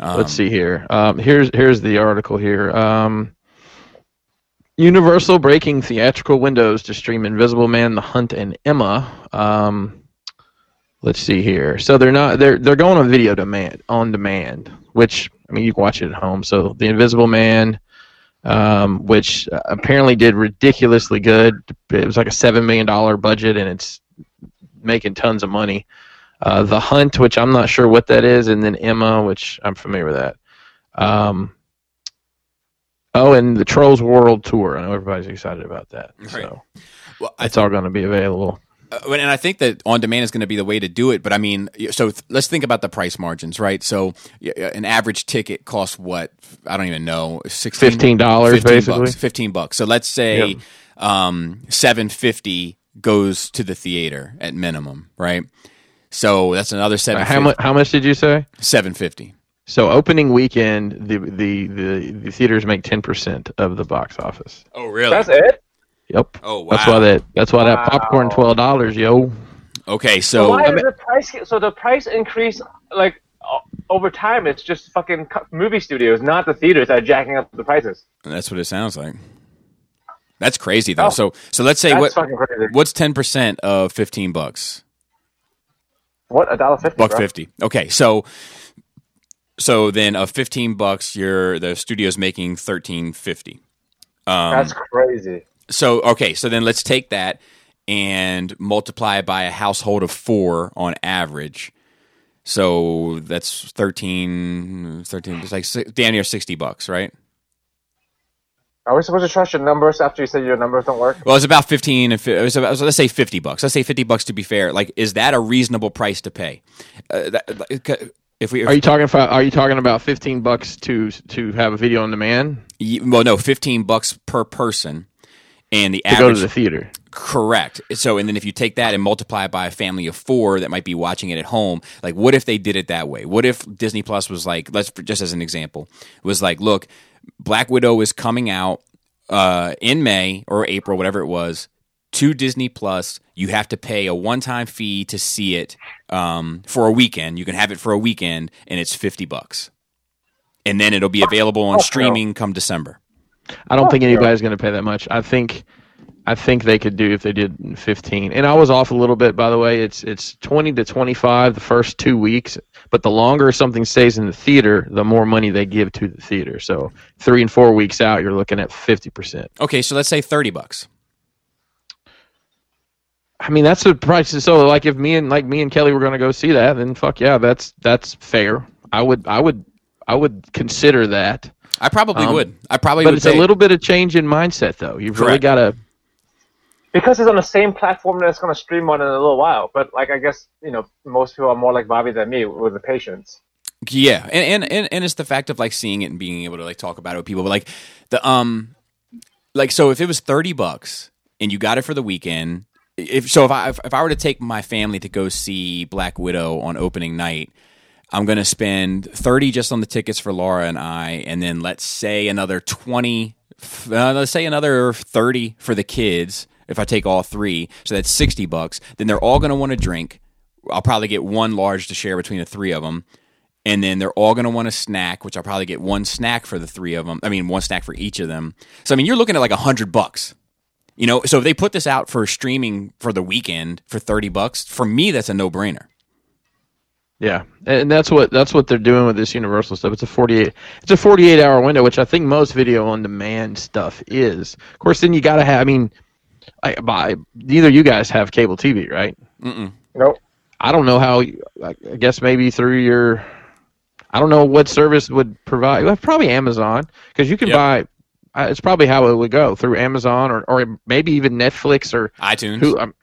Let's see here. Um, here's here's the article here. Um, Universal breaking theatrical windows to stream Invisible Man, The Hunt, and Emma. Um, let's see here. So they're not they're they're going on video demand on demand, which I mean you can watch it at home. So The Invisible Man, um, which apparently did ridiculously good. It was like a seven million dollar budget, and it's making tons of money. Uh, the Hunt, which I'm not sure what that is, and then Emma, which I'm familiar with that. Um, Oh, and the Trolls World Tour. I know everybody's excited about that. So Well, I it's all going to be available. Uh, and I think that on demand is going to be the way to do it. But I mean, so th- let's think about the price margins, right? So y- y- an average ticket costs what? I don't even know. 16, $15 15 basically. Bucks, Fifteen bucks. So let's say Yep. um, seven fifty goes to the theater at minimum, right? So that's another seven. How much? How much did you say? Seven fifty. So opening weekend, the the the, the theaters make ten percent of the box office. Oh, really? That's it. Yep. oh, wow. That's why that. That's why that popcorn twelve dollars, yo. Okay, So so why is the price? So the price increase like over time? It's just fucking movie studios, not the theaters, that are jacking up the prices. that's what it sounds like. That's crazy though. Oh. so so let's say what fucking crazy. what's ten percent of fifteen bucks? What a dollar fifty? buck bro. fifty. Okay, so so then of fifteen bucks, you're the studio's making thirteen fifty. Um, That's crazy. so okay, so then let's take that and multiply it by a household of four on average. So that's 13, 13 it's like damn near 60 bucks, right? Are we supposed to trust your numbers after you say your numbers don't work? Well, it's about 15 and fi- it was about, so let's say 50 bucks. Let's say 50 bucks to be fair. Like, is that a reasonable price to pay? Uh, that, if we, Are you talking about? Are you talking about fifteen bucks to to have a video on demand Ye- well, no, 15 bucks per person. And the to go to the theater? correct. So, and then if you take that and multiply it by a family of four that might be watching it at home, like, what if they did it that way? What if Disney Plus was like, let's just as an example, was like, look, Black Widow is coming out uh, in May or April, whatever it was, to Disney Plus. You have to pay a one-time fee to see it um, for a weekend. You can have it for a weekend, and it's fifty bucks, and then it'll be available on streaming come December. I don't think anybody's going to pay that much. I think, I think they could do if they did fifteen. And I was off a little bit, by the way. It's it's twenty to twenty five the first two weeks, but the longer something stays in the theater, the more money they give to the theater. So three and four weeks out, you're looking at fifty percent. Okay, so let's say thirty bucks. I mean, that's the price. So like, if me and like me and Kelly were going to go see that, then fuck yeah, that's that's fair. I would I would I would consider that. I probably Um, would. I probably But would it's a little bit of change in mindset, though. You've really got to. Because it's on the same platform that it's going to stream on in a little while. But like I guess you know most people are more like Bobby than me with the patience. Yeah, and, and and and it's the fact of like seeing it and being able to like talk about it with people. But like the um, like so if it was thirty bucks and you got it for the weekend, if so if I if, I were to take my family to go see Black Widow on opening night, I'm gonna spend thirty just on the tickets for Laura and I, and then let's say another twenty. Uh, let's say another thirty for the kids if I take all three, so that's sixty bucks. Then they're all gonna want to drink. I'll probably get one large to share between the three of them and then they're all going to want a snack, which I'll probably get one snack for the three of them. I mean, one snack for each of them. So I mean, you're looking at like a hundred bucks. You know, so if they put this out for streaming for the weekend for thirty bucks, for me that's a no brainer. Yeah, and that's what that's what they're doing with this Universal stuff. It's a forty eight it's a forty eight hour window, which I think most video on demand stuff is. Of course, then you got to have. I mean, I, by neither you guys have cable TV, right? Nope. I don't know how. I I guess maybe through your. I don't know what service would provide. Well, probably Amazon because you can Yep. buy. uh, It's probably how it would go through Amazon or, or maybe even Netflix or iTunes. who. Um,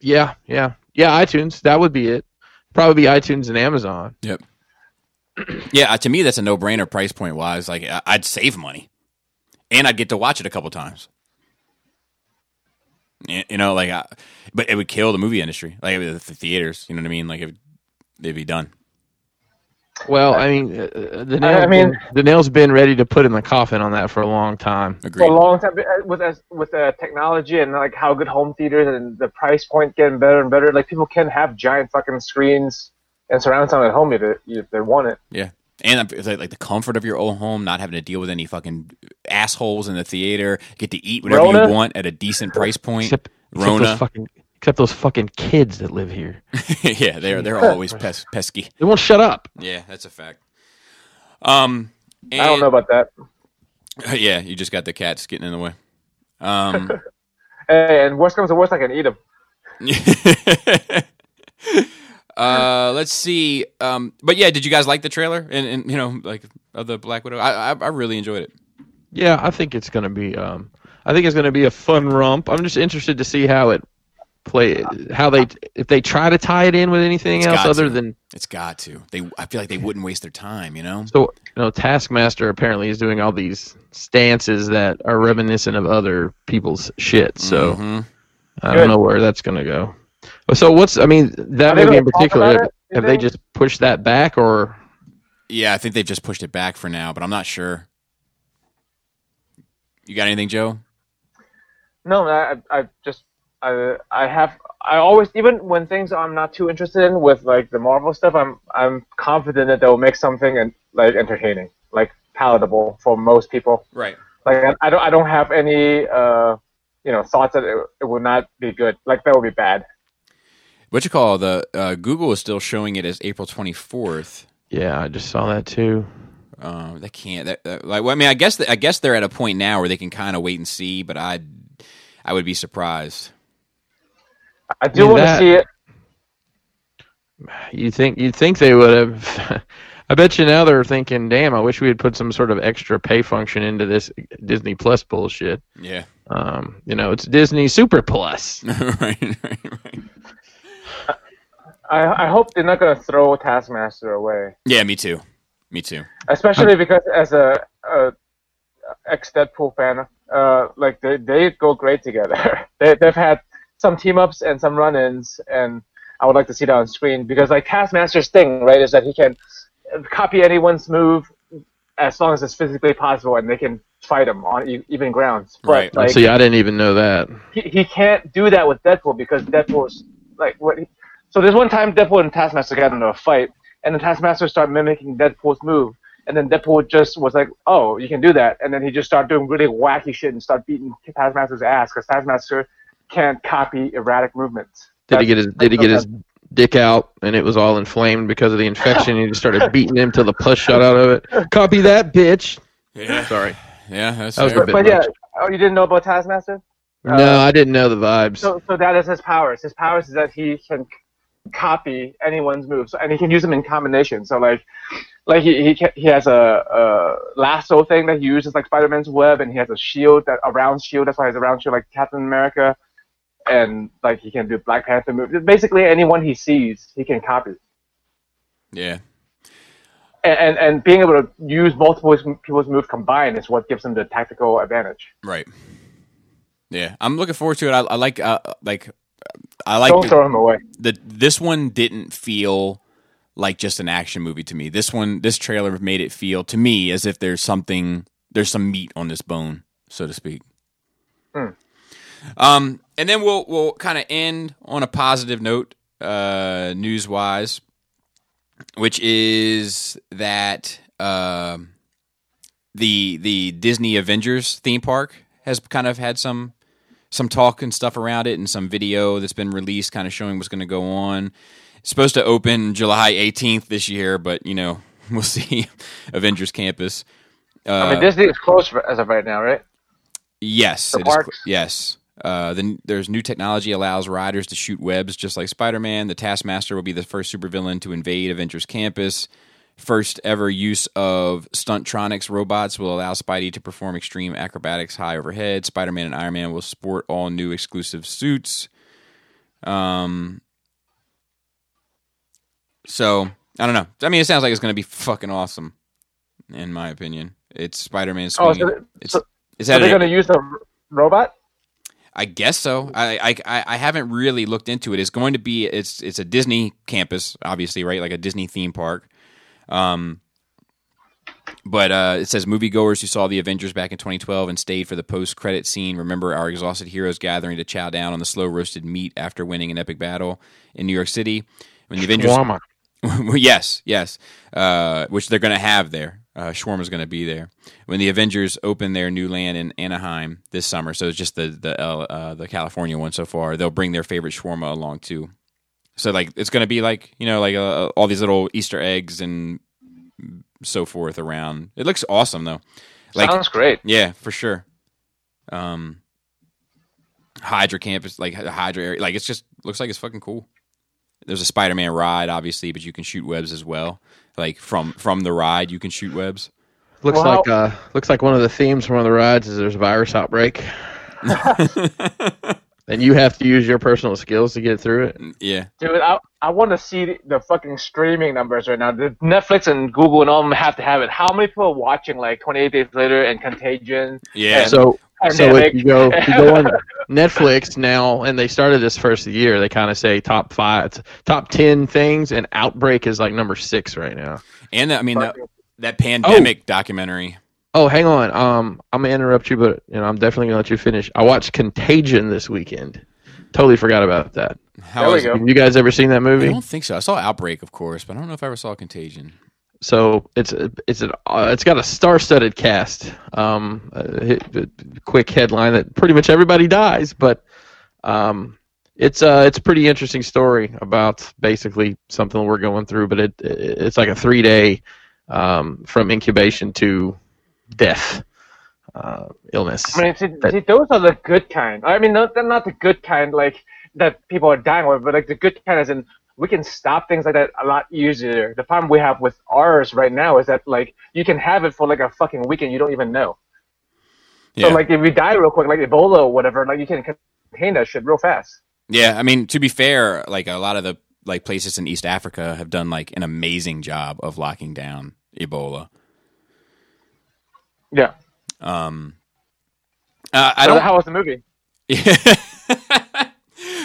yeah, yeah, yeah. iTunes. That would be it. Probably be iTunes and Amazon. Yep. Yeah, to me that's a no brainer price point wise. Like I'd save money, and I'd get to watch it a couple times. Y- You know, like, I, but it would kill the movie industry, like the the theaters. You know what I mean? Like it, they'd be done. Well, I mean, uh, uh, the I- I nail's mean- been, the nail's been ready to put in the coffin on that for a long time. For a long time, uh, with as- with the technology and like how good home theaters and the price point getting better and better, like people can have giant fucking screens and surround sound at home if they, if they want it. Yeah. And like, like the comfort of your own home, not having to deal with any fucking assholes in the theater, get to eat whatever Rona? you want at a decent price point. Except, except Rona. those fucking except those fucking kids that live here. yeah, they're they're always pes- pesky. They won't shut up. Yeah, that's a fact. Um, and, I don't know about that. Yeah, you just got the cats getting in the way. Um, Hey, and worst comes to worst, I can eat them. Uh, let's see. Um, but yeah, did you guys like the trailer and, and you know like of the Black Widow? I I, I really enjoyed it. Yeah, I think it's going to be. Um, I think it's going to be a fun romp. I'm just interested to see how it play, how they if they try to tie it in with anything It's else other to. than It's got to. They. I feel like they wouldn't waste their time. You know. so. You know, Taskmaster apparently is doing all these stances that are reminiscent of other people's shit. So Mhm. I Good. don't know where that's going to go. So what's? I mean, that Are they movie in particular. about Have, have they think? just pushed that back, or Yeah, I think they've just pushed it back for now, but I'm not sure. You got anything, Joe? No, I, I just, I, I have, I always, even when things I'm not too interested in with like the Marvel stuff, I'm, I'm confident that they'll make something and like entertaining, like palatable for most people. Right. Like I, I don't, I don't have any, uh, you know, thoughts that it, it would not be good. Like that would be bad. What you call the uh, Google is still showing it as April 24th. yeah, I just saw that too. Um, they can't. That, that- like, well, I mean, I guess I guess they're at a point now where they can kind of wait and see, but I, I would be surprised. I do Yeah, want that- to see it. You think you'd think they would have? I bet you now they're thinking, "Damn, I wish we had put some sort of extra pay function into this Disney Plus bullshit." Yeah. Um, you know, it's Disney Super Plus. right. Right. Right. I, I hope they're not gonna throw Taskmaster away, Yeah. Me too. Me too. especially because as a, a ex Deadpool fan, uh, like they they go great together. they they've had some team ups and some run ins, and I would like to see that on screen because like Taskmaster's thing, right, is that he can copy anyone's move as long as it's physically possible, and they can fight him on e- even grounds. But Right. like See, I didn't even know that. he, he can't do that with Deadpool because Deadpool's like what. He, so there's one time Deadpool and Taskmaster got into a fight, and the Taskmaster started mimicking Deadpool's move, and then Deadpool just was like, "Oh, you can do that," and then he just started doing really wacky shit and started beating Taskmaster's ass because Taskmaster can't copy erratic movements. Did he get his? Did he get his dick out and it was all inflamed because of the infection? And he just started beating him till the pus shot out of it. Copy that, bitch. Yeah. Sorry. Yeah. That's That was fair. a bit But yeah, oh, you didn't know about Taskmaster? Uh, no, I didn't know the vibes. So, so that is his powers. His powers is that he can c- copy anyone's moves, and he can use them in combination. So, like, like he he, ca- he has a, a lasso thing that he uses like Spider-Man's web, and he has a shield that a round shield. That's why he has a round shield like Captain America, and like he can do Black Panther moves. Basically, anyone he sees, he can copy. Yeah. And, and and being able to use multiple people's moves combined is what gives him the tactical advantage. Right. Yeah. I'm looking forward to it. I, I like. Uh, like. I like. Don't the- throw him away. the this one didn't feel like just an action movie to me. This one, this trailer made it feel to me as if there's something, there's some meat on this bone, so to speak. Hmm. Um, and then we'll we'll kind of end on a positive note, uh, news wise, which is that um the the Disney Avengers theme park has kind of had some some talk and stuff around it and some video that's been released kind of showing what's going to go on. It's supposed to open July 18th this year, but you know, we'll see. Avengers Campus. Uh, I mean, Disney is closed for, as of right now, right? yes, the it is cl- parks? yes. Uh, then there's new technology allows riders to shoot webs just like Spider-Man. The Taskmaster will be the first supervillain to invade Avengers Campus. First ever use of Stuntronics robots will allow Spidey to perform extreme acrobatics high overhead. Spider Man and Iron Man will sport all new exclusive suits. Um, so I don't know. I mean, it sounds like it's going to be fucking awesome, in my opinion. It's Spider Man Oh, so, it's so, it's so they're going to use the robot? I guess so. I, I I I haven't really looked into it. It's going to be it's it's a Disney campus, obviously, right? Like a Disney theme park. Um, but uh, it says moviegoers who saw the Avengers back in 2012 and stayed for the post-credit scene remember our exhausted heroes gathering to chow down on the slow roasted meat after winning an epic battle in New York City. When the Avengers, Shawarma. Yes, yes, uh, which they're going to have there. Uh, Shawarma's going to be there when the Avengers open their new land in Anaheim this summer. So it's just the the uh, uh, the California one so far. They'll bring their favorite shawarma along too. So like it's going to be like you know like uh, all these little Easter eggs and so forth around. It looks awesome though. Like Sounds great. yeah, for sure. Um, Hydra campus, like the Hydra area, like it's just looks like it's fucking cool. There's a Spider-Man ride, obviously, but you can shoot webs as well. Like from from the ride, you can shoot webs. Looks Well, like uh, looks like one of the themes from one of the rides is there's a virus outbreak, and you have to use your personal skills to get through it. Mm, yeah. Dude, I, I want to see the, the fucking streaming numbers right now. The Netflix and Google and all of them have to have it. How many people are watching like 28 Days Later and Contagion? Yeah. So so Pandemic? if you go if you go on Netflix now, and they started this first year, they kind of say top five, top ten things, and Outbreak is like number six right now. and I mean that, that pandemic documentary. Oh, hang on. Um, I'm gonna interrupt you, but you know I'm definitely gonna let you finish. I watched Contagion this weekend. Totally forgot about that. How There we is- go. You guys ever seen that movie? I don't think so. I saw Outbreak, of course, but I don't know if I ever saw Contagion. So it's it's an uh, it's got a star-studded cast. Um, a a quick headline that pretty much everybody dies, but um, it's uh it's a pretty interesting story about basically something we're going through. But it it's like a three-day um, from incubation to death uh, illness. I mean, see, see, those are the good kind. I mean, not, they're not the good kind like that people are dying with, but like the good kind is in we can stop things like that a lot easier. The problem we have with ours right now is that like you can have it for like a fucking weekend, you don't even know. Yeah. So like if you die real quick, like Ebola or whatever, like you can contain that shit real fast. Yeah, I mean, to be fair, like a lot of the like places in East Africa have done like an amazing job of locking down Ebola. Yeah. Um, uh, I So don't. How was the movie?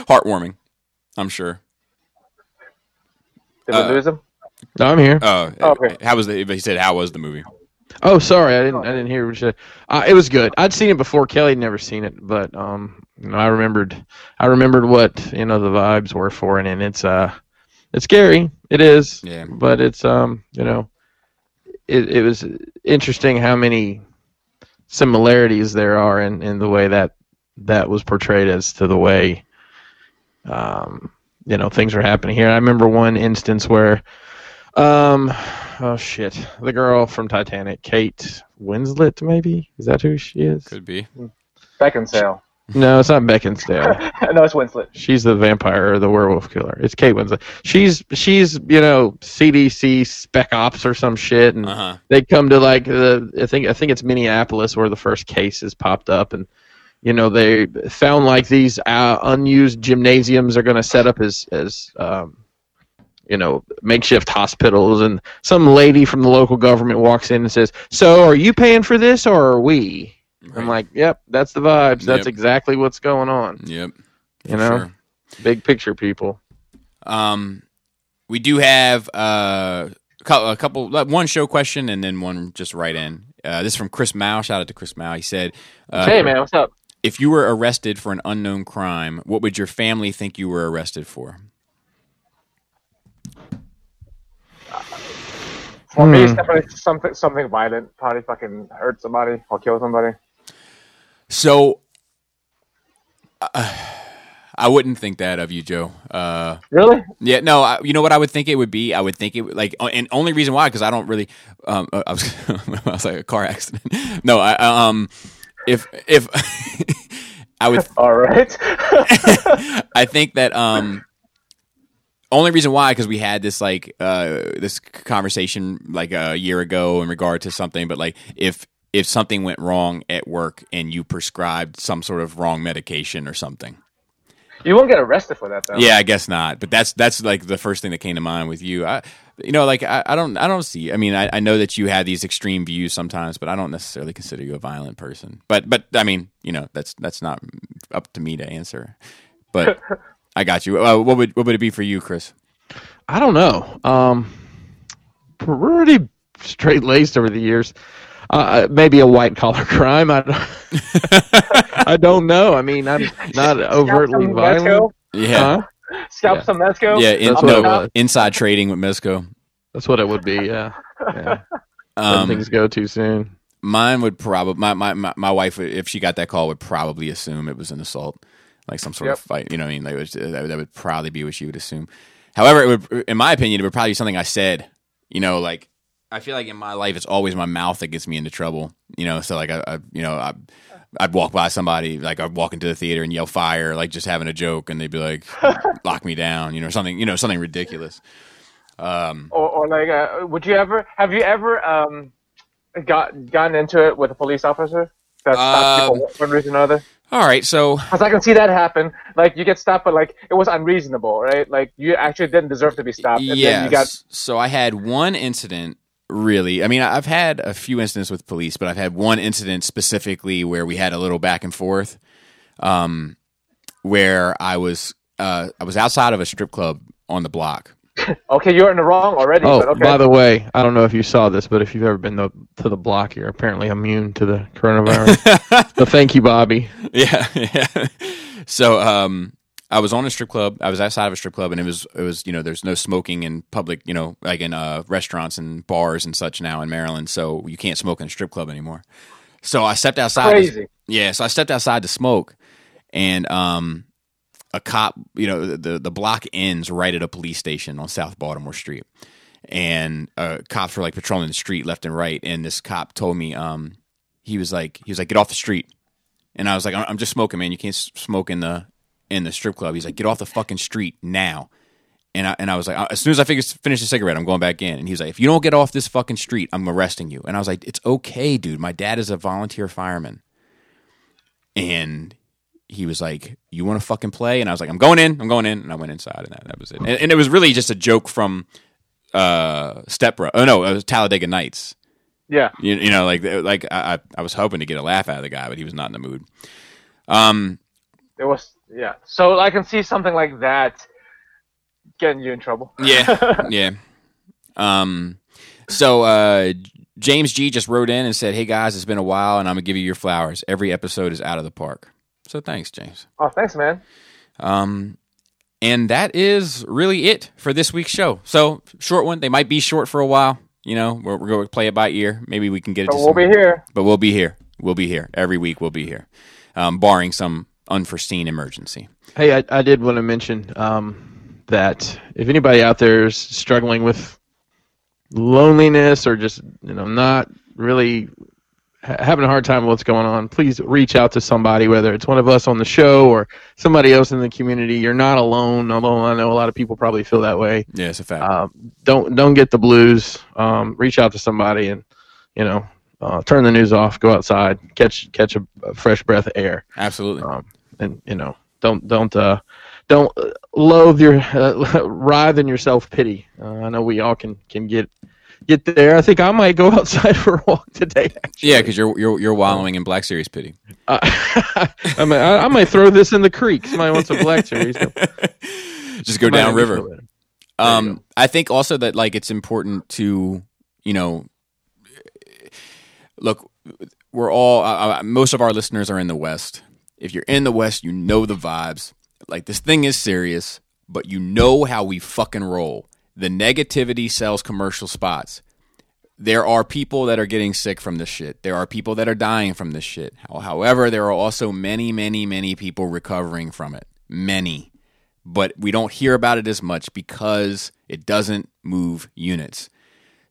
Heartwarming, I'm sure. Did Uh, we lose him? No, I'm here. Oh, Oh, okay. how was the? He said, "How was the movie?" Oh, sorry, I didn't. I didn't hear what you said. Uh, it was good. I'd seen it before. Kelly had never seen it, but um, you know, I remembered. I remembered what you know the vibes were for it, and it's uh, it's scary. It is, Yeah, but it's um, you know, it it was interesting how many similarities there are in in the way that that was portrayed as to the way um, you know, things are happening here. I remember one instance where um oh shit. The girl from Titanic, Kate Winslet maybe? Is that who she is? could be. Beckinsale. No, it's not Beckinsale. no, it's Winslet. She's the vampire or the werewolf killer. It's Kate Winslet. She's she's, you know, CDC spec ops or some shit and Uh huh. they come to like the I think I think it's Minneapolis where the first case cases popped up and you know they found like these uh, unused gymnasiums are going to set up as as um, you know makeshift hospitals and some lady from the local government walks in and says so are you paying for this or are we i'm like yep that's the vibes that's Yep. exactly what's going on Yep. you know Sure. big picture people Um, we do have uh, a couple, one show question and then one just right in. Uh, this is from Chris Mao. Shout out to Chris Mao. He said, uh, hey man, what's up? "If you were arrested for an unknown crime, what would your family think you were arrested for?" For me, it's definitely something something violent. Probably fucking hurt somebody or kill somebody. So, uh, I wouldn't think that of you, Joe. Uh, Really? Yeah, no, I, you know what I would think it would be? I would think it would, like, uh, and only reason why because I don't really. Um, uh, I was, I was like a car accident. No, I um, if if I would, All right. I think that um, only reason why because we had this like uh this conversation like a year ago in regard to something, but like if if something went wrong at work and you prescribed some sort of wrong medication or something. you won't get arrested for that though. Yeah, I guess not. But that's that's like the first thing that came to mind with you. I, you know, like I, I don't I don't see. I mean, I, I know that you have these extreme views sometimes, but I don't necessarily consider you a violent person. But but I mean, you know, that's that's not up to me to answer. But I got you. Uh, what would what would it be for you, Chris? I don't know. Um, pretty straight laced over the years. Uh, maybe a white collar crime. I don't, I don't know. I mean, I'm not overtly some violent. Mezco? Yeah, Huh? Scalp Yeah. some Mezco? yeah. In, That's what it no, inside trading with Mezco. That's what it would be. Yeah. yeah. Um, things go too soon. Mine would probably my, my my my wife if she got that call would probably assume it was an assault, like some sort Yep. of fight. You know, what I mean, like it was, that, would- that would probably be what she would assume. However, it would, in my opinion, it would probably be something I said. You know, like I feel like in my life, it's always my mouth that gets me into trouble. You know, so like I, I you know, I, I'd walk by somebody, like I'd walk into the theater and yell fire, like just having a joke, and they'd be like, "Lock me down," you know, something, you know, something ridiculous. Um, Or, or like, uh, would you ever? Have you ever um, got gotten into it with a police officer that stopped Um, people for one reason or another? All right, so Because I can see that happen. Like you get stopped, but like it was unreasonable, right? Like you actually didn't deserve to be stopped, and then yes. you got So I had one incident. Really, I mean, I've had a few incidents with police, but I've had one incident specifically where we had a little back and forth, um, where I was uh, I was outside of a strip club on the block. okay. You're in the wrong already. Oh, but okay. by the way, I don't know if you saw this, but if you've ever been to, to the block, you're apparently immune to the coronavirus. so thank you, Bobby. yeah, yeah. So um, I was on a strip club. I was outside of a strip club, and it was it was you know there's no smoking in public, you know, like in uh, restaurants and bars and such now in Maryland. So you can't smoke in a strip club anymore. So I stepped outside. to- yeah, so I stepped outside to smoke, and um, a cop, you know, the the block ends right at a police station on South Baltimore Street, and uh, cops were like patrolling the street left and right, and this cop told me, um, he was like, he was like, get off the street, and I was like, I'm just smoking, man. You can't smoke in the in the strip club. He's like, get off the fucking street now. And I, and I was like, as soon as I finish, finish the cigarette, I'm going back in. And he's like, if you don't get off this fucking street, I'm arresting you. And I was like, it's okay, dude. My dad is a volunteer fireman. And he was like, you want to fucking play? And I was like, I'm going in. I'm going in. And I went inside, and that, that was it. And, and it was really just a joke from uh, Step Bro. Oh no, it was Talladega Nights. yeah. You, you know, like like I, I was hoping to get a laugh out of the guy, but he was not in the mood. Um, It was yeah. So I can see something like that getting you in trouble. Yeah, yeah. Um, so uh, James G just wrote in and said, "Hey guys, it's been a while, and I'm gonna give you your flowers. Every episode is out of the park. So thanks, James. Oh, thanks, man. Um, and that is really it for this week's show. So short one. They might be short for a while. You know, we're, we're going to play it by ear. Maybe we can get it. But to we'll some- be here. but we'll be here. We'll be here every week. We'll be here, um, barring some unforeseen emergency. Hey, I, I did want to mention um, that if anybody out there is struggling with loneliness or just you know not really ha- having a hard time with what's going on, please reach out to somebody, whether it's one of us on the show or somebody else in the community. You're not alone. Although I know a lot of people probably feel that way. Yeah, it's a fact. Um, don't don't get the blues. Um, reach out to somebody and you know uh, turn the news off. Go outside, catch catch a, a fresh breath of air Absolutely. um, and you know don't don't uh, don't uh, loathe your uh, writhe in your self pity. Uh, I know we all can can get get there. I think I might go outside for a walk today. Actually. Yeah, because you're you're you're wallowing in Black Series pity. Uh, I, might, I, I might throw this in the creek. Somebody wants a black series. Just go down river. Um, I think also that like it's important to you know look. We're all uh, uh, most of our listeners are in the West. If you're in the West, you know the vibes. Like this thing is serious, but you know how we fucking roll. The negativity sells commercial spots. There are people that are getting sick from this shit. There are people that are dying from this shit. However, there are also many, many, many people recovering from it. Many but we don't hear about it as much because it doesn't move units.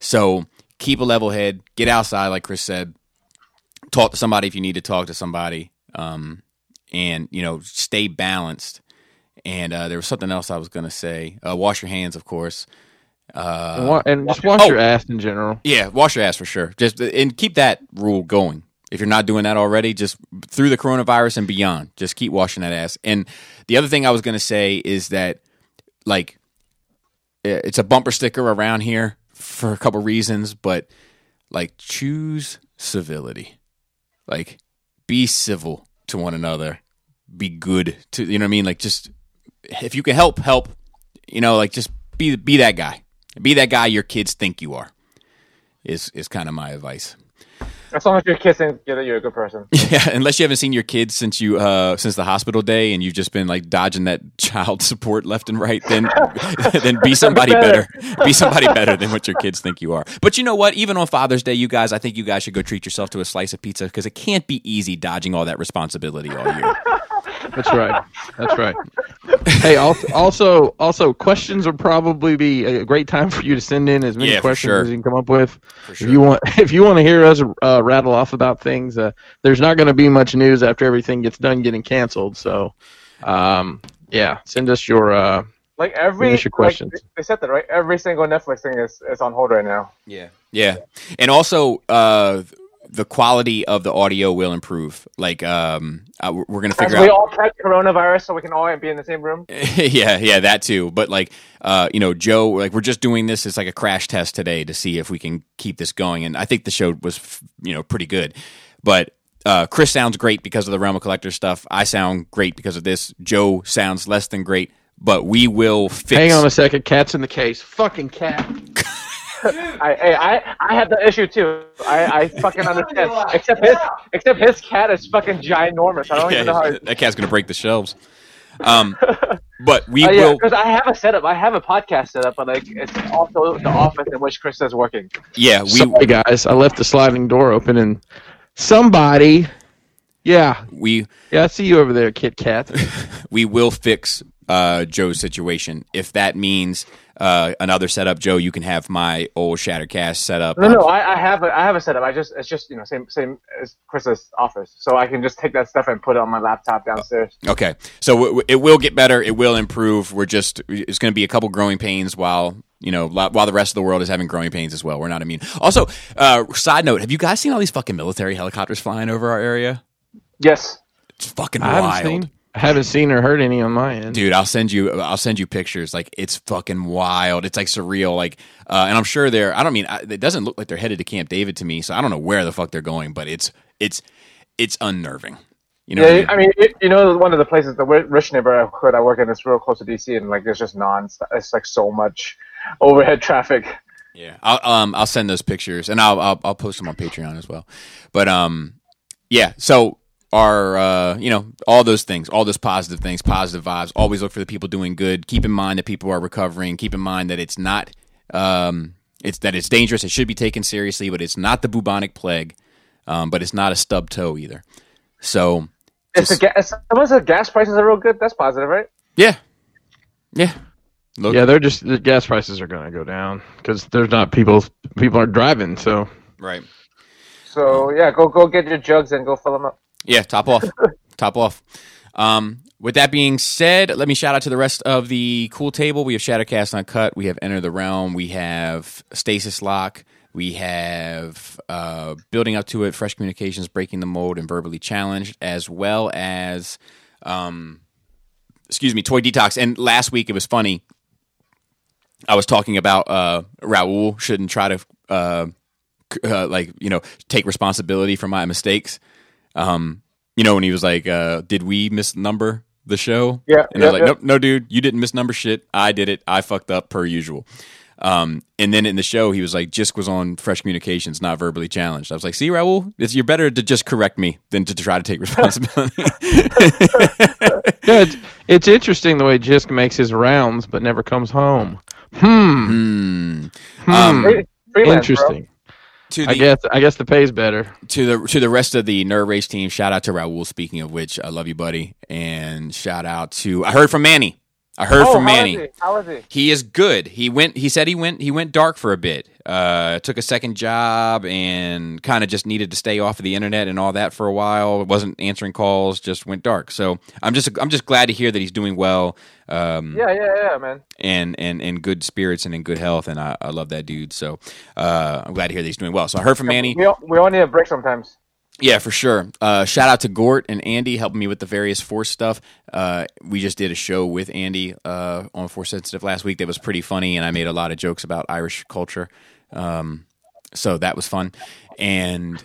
So keep a level head, get outside, like Chris said, talk to somebody if you need to talk to somebody, um, and you know stay balanced. And uh, there was something else I was going to say. Uh, wash your hands, of course. Uh, and, wa- and just wash Oh. your ass in general. yeah, wash your ass for sure. Just and keep that rule going. If you're not doing that already, just through the coronavirus and beyond, just keep washing that ass. And the other thing I was going to say is that, like, it's a bumper sticker around here for a couple reasons, but like, choose civility. Like, be civil to one another. Be good to you know what I mean. Like, just if you can help, help. You know, like just be be that guy. Be that guy your kids think you are. Is is kind of my advice. As long as you're kissing, you're, you're a good person. Yeah, unless you haven't seen your kids since you uh since the hospital day and you've just been like dodging that child support left and right, then then be somebody better. Be somebody better than what your kids think you are. But you know what? Even on Father's Day, you guys, I think you guys should go treat yourself to a slice of pizza because it can't be easy dodging all that responsibility all year. That's right. That's right. hey, also, also, also, questions would probably be a great time for you to send in as many Yeah, questions sure. as you can come up with. For If you want, if you want to hear us uh, rattle off about things, uh, there's not going to be much news after everything gets done getting canceled. So, um, yeah, send us your uh, Like every Finish your questions. they- they said that right. Every single Netflix thing is, is on hold right now. Yeah. Yeah. And also, uh, the quality of the audio will improve. Like, um, uh, we're we're gonna As figure we out. all catch coronavirus, so we can all be in the same room. yeah, yeah, that too. But like, uh, you know, Joe, like we're just doing this as like a crash test today to see if we can keep this going. And I think the show was, f- you know, pretty good. But uh, Chris sounds great because of the Realm of Collector stuff. I sound great because of this. Joe sounds less than great. But we will fix. Hang on a second. Cat's in the case. Fucking cat. I, hey, I, I have the issue too. I, I fucking understand. Except his, except his cat is fucking ginormous. I don't even know how. That cat's gonna break the shelves. Um, but we Oh yeah, will. because I have a setup. I have a podcast setup, but like it's also the office in which Chris is working. Yeah, we Sorry, guys. I left the sliding door open and somebody. Yeah. we Yeah, I see you over there, Kit Kat. we will fix uh, Joe's situation. If that means uh, another setup, Joe, you can have my old Shattercast setup. No, no, I, I have a, I have a setup. I just it's just you know same same as Chris's office, so I can just take that stuff and put it on my laptop downstairs. Okay, so w- w- it will get better. It will improve. We're just it's going to be a couple growing pains while you know while the rest of the world is having growing pains as well. We're not immune. Also, uh, side note: Have you guys seen all these fucking military helicopters flying over our area? Yes. It's fucking I wild. haven't seen. I haven't seen or heard any on my end. dude i'll send you i'll send you pictures. Like it's fucking wild. It's like surreal. Like uh, and i'm sure they're i don't mean I, it doesn't look like they're headed to camp david to me so i don't know where the fuck they're going but it's it's it's unnerving. You know what Yeah, I mean, it, you know, one of the places, the ri- rich neighborhood I work in is real close to DC, and like, there's just non, it's like so much overhead traffic. yeah i'll um i'll send those pictures and i'll i'll, I'll post them on patreon as well. But um yeah so our uh you know all those things all those positive things positive vibes. Always look for the people doing good. Keep in mind that people are recovering. Keep in mind that it's not um it's that it's dangerous. It should be taken seriously but it's not the bubonic plague. Um but it's not a stub toe either. So If the just- gas, someone said gas prices are real good. That's positive, right? yeah. Yeah. Look. Yeah, they're just the gas prices are going to go down because there's not people. People aren't driving, so. Right. So yeah, go go get your jugs and go fill them up. Yeah, top off. top off. Um, with that being said, let me shout out to the rest of the cool table. We have Shattercast Uncut. We have Enter the Realm. We have Stasis Lock. We have uh, Building Up to It, Fresh Communications, Breaking the Mold, and Verbally Challenged, as well as, um, excuse me, Toy Detox. And last week it was funny. I was talking about uh, Raul shouldn't try to, uh, uh, like, you know, take responsibility for my mistakes um, you know, when he was like, uh, "Did we misnumber the show?" Yeah, and I was like, yeah. "Nope, no, dude, you didn't misnumber shit. I did it. I fucked up per usual." Um, and then in the show, he was like, "Jisk was on Fresh Communications, not verbally challenged." I was like, "See, Raul, it's, you're better to just correct me than to try to take responsibility." yeah, it's, it's interesting the way Jisk makes his rounds but never comes home. Hmm. Hmm. hmm. Um, Free- freelance, bro. Interesting. to I guess I guess the pay's better. to the to the rest of the Nerd Race team, shout out to Raul. Speaking of which, I love you, buddy, and shout out to I heard from Manny. I heard Oh, from how Manny. is he? How is he? He is good. He went. He said he went. He went dark for a bit. Uh, took a second job and kind of just needed to stay off of the internet and all that for a while. wasn't answering calls. Just went dark. So I'm just. I'm just glad to hear that he's doing well. Um, Yeah, yeah, yeah, man. and and in good spirits and in good health. And I, I love that dude. So uh, I'm glad to hear that he's doing well. So I heard from Manny. We all, we all need a break sometimes. Yeah, for sure. Uh, shout out to Gort and Andy helping me with the various Force stuff. Uh, we just did a show with Andy uh, on Force Sensitive last week that was pretty funny, and I made a lot of jokes about Irish culture. Um, so that was fun. And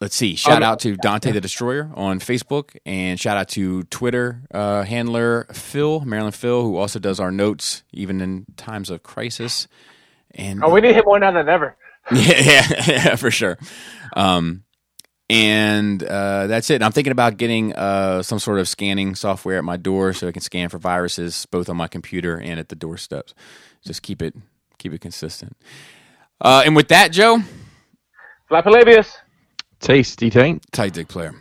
let's see, shout out to Dante the Destroyer on Facebook, and shout out to Twitter uh, handler Phil, Maryland Phil, who also does our notes even in times of crisis. And Oh, we need him more now than ever. yeah, yeah, yeah, for sure. Um, and uh, that's it. I'm thinking about getting uh, some sort of scanning software at my door so I can scan for viruses both on my computer and at the doorsteps. Just keep it keep it consistent. Uh, and with that, Joe, Flapalabius. Tasty taint. tight dick player.